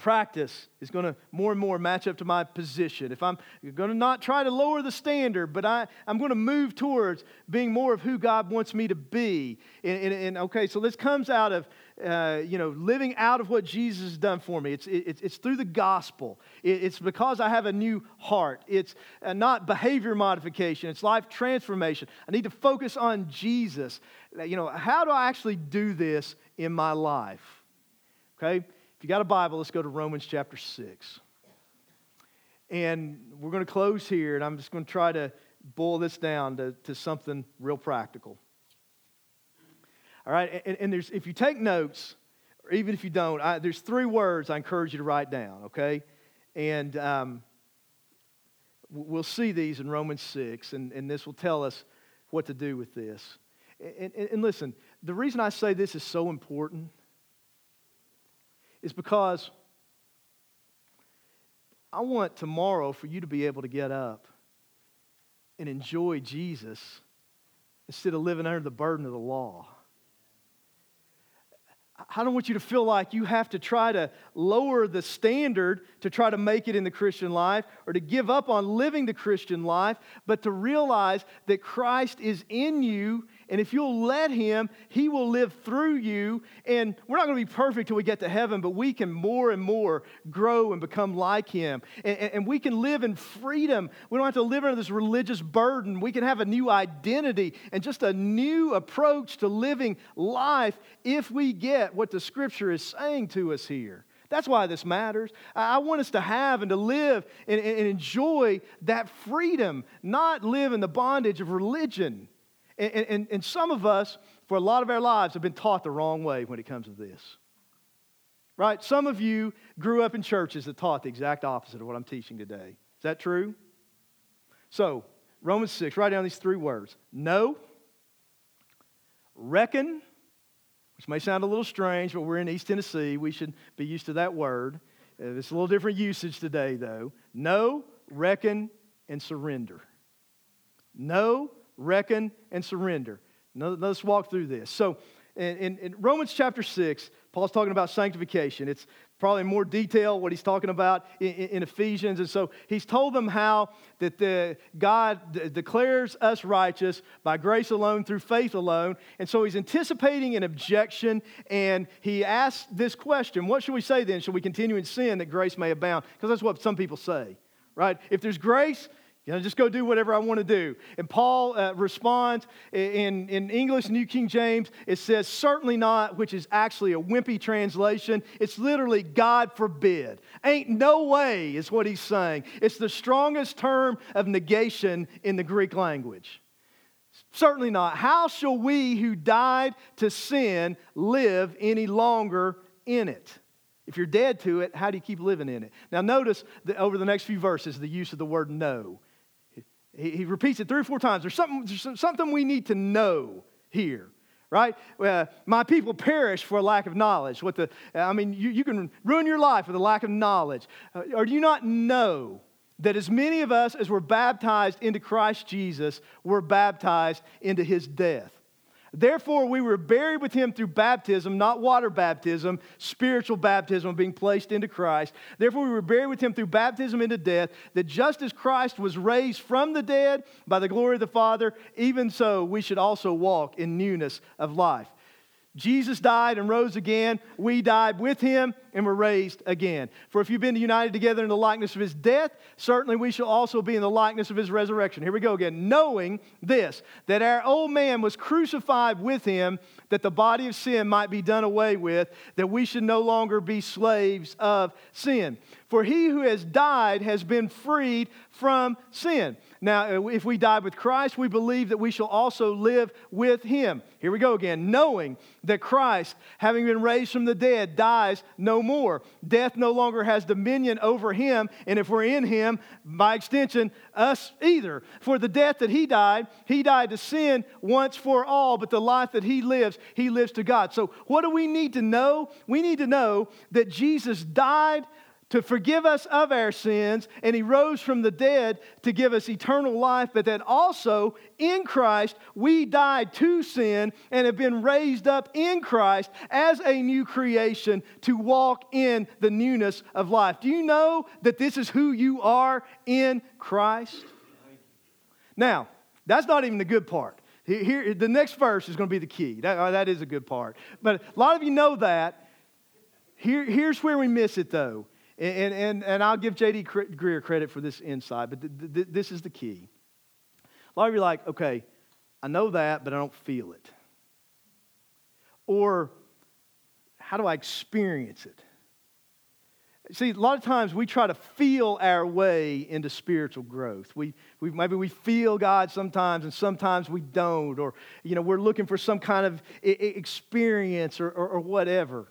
[SPEAKER 1] practice is going to more and more match up to my position. If I'm going to not try to lower the standard, but I, I'm going to move towards being more of who God wants me to be. And, and, and okay, so this comes out of, uh, you know, living out of what Jesus has done for me. It's, it, it's through the gospel. It, it's because I have a new heart. It's uh, not behavior modification, it's life transformation. I need to focus on Jesus. You know, how do I actually do this in my life? Okay? If you got a Bible, let's go to Romans chapter 6. And we're going to close here, and I'm just going to try to boil this down to, to something real practical. All right, and, and there's, if you take notes, or even if you don't, I, there's three words I encourage you to write down, okay? And um, we'll see these in Romans 6, and, and this will tell us what to do with this. And, and, and listen, the reason I say this is so important is because I want tomorrow for you to be able to get up and enjoy Jesus instead of living under the burden of the law. I don't want you to feel like you have to try to lower the standard to try to make it in the Christian life or to give up on living the Christian life, but to realize that Christ is in you and if you'll let Him, He will live through you. And we're not going to be perfect till we get to heaven, but we can more and more grow and become like Him. And, and, we can live in freedom. We don't have to live under this religious burden. We can have a new identity and just a new approach to living life if we get what the Scripture is saying to us here. That's why this matters. I want us to have and to live and, and, enjoy that freedom, not live in the bondage of religion. And, and, and some of us, for a lot of our lives, have been taught the wrong way when it comes to this. Right? Some of you grew up in churches that taught the exact opposite of what I'm teaching today. Is that true? So, Romans 6, write down these three words know, reckon, which may sound a little strange, but we're in East Tennessee. We should be used to that word. Uh, it's a little different usage today, though. Know, reckon, and surrender. Know, reckon, and surrender. Now, let's walk through this. So, in, in, Romans chapter 6, Paul's talking about sanctification. It's probably more detail what he's talking about in, in Ephesians. And so he's told them how that the, God d- declares us righteous by grace alone, through faith alone. And so he's anticipating an objection, and he asks this question What should we say then? Should we continue in sin that grace may abound? Because that's what some people say, right? If there's grace, you know, just go do whatever I want to do. And Paul uh, responds in, in English, New King James, it says, certainly not, which is actually a wimpy translation. It's literally, God forbid. Ain't no way, is what he's saying. It's the strongest term of negation in the Greek language. Certainly not. How shall we who died to sin live any longer in it? If you're dead to it, how do you keep living in it? Now, notice that over the next few verses, the use of the word know. He, he repeats it three or four times. There's something, there's something we need to know here right? Uh, my people perish for a lack of knowledge. What the, I mean, you, you can ruin your life with a lack of knowledge. Uh, or do you not know that as many of us as were baptized into Christ Jesus were baptized into his death? Therefore, we were buried with him through baptism, not water baptism, spiritual baptism, being placed into Christ. Therefore, we were buried with him through baptism into death, that just as Christ was raised from the dead by the glory of the Father, even so we should also walk in newness of life. Jesus died and rose again. We died with him and were raised again. For if you've been united together in the likeness of his death, certainly we shall also be in the likeness of his resurrection. Here we go again. Knowing this, that our old man was crucified with him, that the body of sin might be done away with, that we should no longer be slaves of sin. For he who has died has been freed from sin. Now, uh, if we died with Christ, we believe that we shall also live with him. Here we go again. Knowing that Christ, having been raised from the dead, dies no more. Death no longer has dominion over him. And if we're in him, by extension, us either. For the death that he died, he died to sin once for all, but the life that he lives, he lives to God. So, what do we need to know? We need to know that Jesus died to forgive us of our sins, and he rose from the dead to give us eternal life, but that also in Christ we died to sin and have been raised up in Christ as a new creation to walk in the newness of life. Do you know that this is who you are in Christ? Now, that's not even the good part. Here, the next verse is going to be the key. That, uh, that is a good part. But a lot of you know that. Here, here's where we miss it, though. And, and, and I'll give J.D. Greear credit for this insight, but th- th- this is the key. A lot of you are like, okay, I know that, but I don't feel it. Or, how do I experience it? See, a lot of times we try to feel our way into spiritual growth. We, we, maybe we feel God sometimes, and sometimes we don't. Or, you know, we're looking for some kind of experience or, or, or whatever.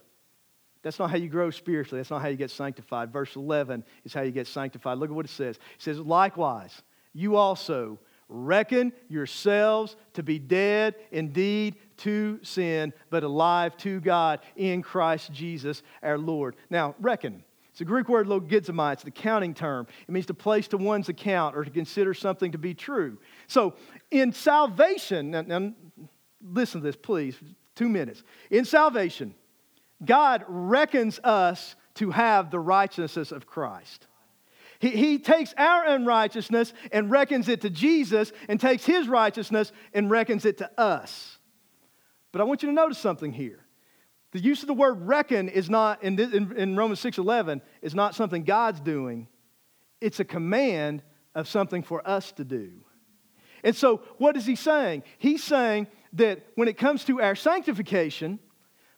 [SPEAKER 1] That's not how you grow spiritually. That's not how you get sanctified. Verse 11 is how you get sanctified. Look at what it says. It says, Likewise, you also reckon yourselves to be dead indeed to sin, but alive to God in Christ Jesus our Lord. Now, reckon. It's a Greek word logizomai. It's the counting term. It means to place to one's account or to consider something to be true. So, in salvation, now, now listen to this, please, two minutes. In salvation, God reckons us to have the righteousness of Christ. He, he takes our unrighteousness and reckons it to Jesus, and takes his righteousness and reckons it to us. But I want you to notice something here. The use of the word reckon is not, in, in, in Romans 6.11, is not something God's doing. It's a command of something for us to do. And so, what is he saying? He's saying that when it comes to our sanctification,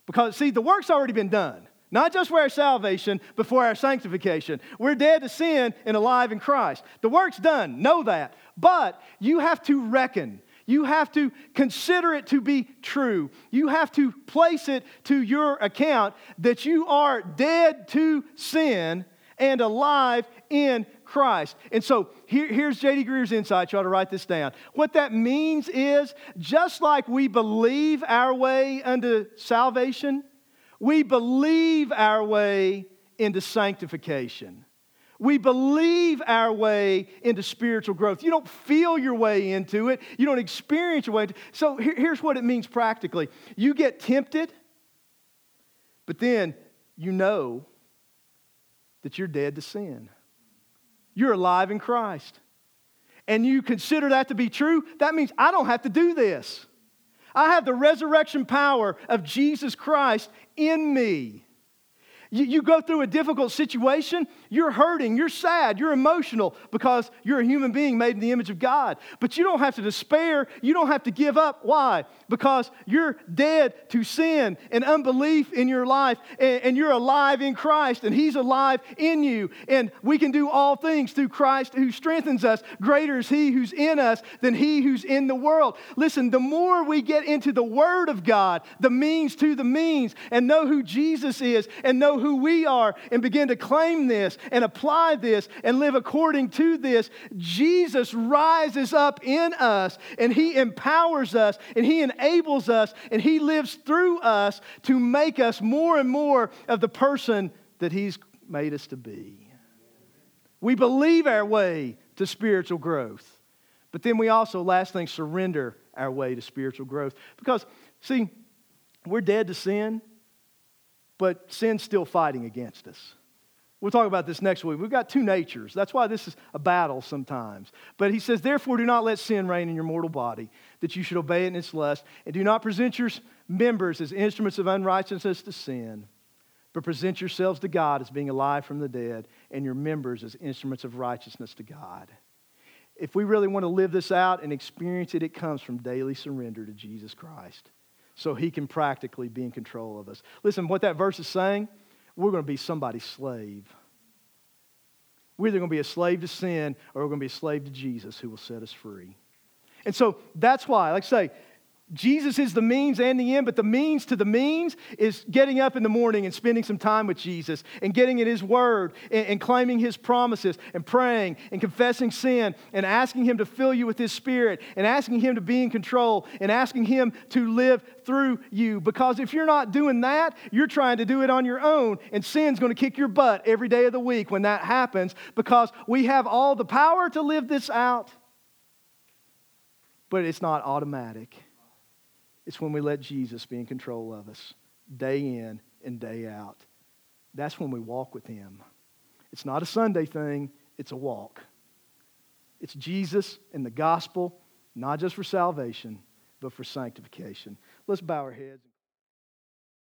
[SPEAKER 1] because, see, the work's already been done. Not just for our salvation, but for our sanctification. We're dead to sin and alive in Christ. The work's done. Know that. But you have to reckon. You have to consider it to be true. You have to place it to your account that you are dead to sin and alive in Christ. And so here, here's J.D. Greear's insight. You ought to write this down. What that means is just like we believe our way unto salvation, we believe our way into sanctification. We believe our way into spiritual growth. You don't feel your way into it, you don't experience your way. Into, it. so here, here's what it means practically you get tempted, but then you know that you're dead to sin. You're alive in Christ. And you consider that to be true, that means I don't have to do this. I have the resurrection power of Jesus Christ in me. You, you go through a difficult situation, you're hurting, you're sad, you're emotional because you're a human being made in the image of God. But you don't have to despair, you don't have to give up. Why? Because you're dead to sin and unbelief in your life, and, and you're alive in Christ, and He's alive in you. And we can do all things through Christ who strengthens us. Greater is He who's in us than He who's in the world. Listen, the more we get into the Word of God, the means to the means, and know who Jesus is, and know who we are and begin to claim this and apply this and live according to this, Jesus rises up in us and he empowers us and he enables us and he lives through us to make us more and more of the person that he's made us to be. We believe our way to spiritual growth. But then we also, last thing, surrender our way to spiritual growth. Because, see, we're dead to sin but sin's still fighting against us. We'll talk about this next week. We've got two natures. That's why this is a battle sometimes. But he says, Therefore, do not let sin reign in your mortal body, that you should obey it in its lust, and do not present your members as instruments of unrighteousness to sin, but present yourselves to God as being alive from the dead, and your members as instruments of righteousness to God. If we really want to live this out and experience it, it comes from daily surrender to Jesus Christ so he can practically be in control of us. Listen, what that verse is saying, we're going to be somebody's slave. We're either going to be a slave to sin or we're going to be a slave to Jesus who will set us free. And so that's why, like I say, Jesus is the means and the end, but the means to the means is getting up in the morning and spending some time with Jesus and getting in His Word and, and, claiming His promises and praying and confessing sin and asking Him to fill you with His Spirit and asking Him to be in control and asking Him to live through you. Because if you're not doing that, you're trying to do it on your own, and sin's going to kick your butt every day of the week when that happens because we have all the power to live this out, but it's not automatic. It's when we let Jesus be in control of us day in and day out. That's when we walk with Him. It's not a Sunday thing, it's a walk. It's Jesus and the gospel, not just for salvation, but for sanctification. Let's bow our heads.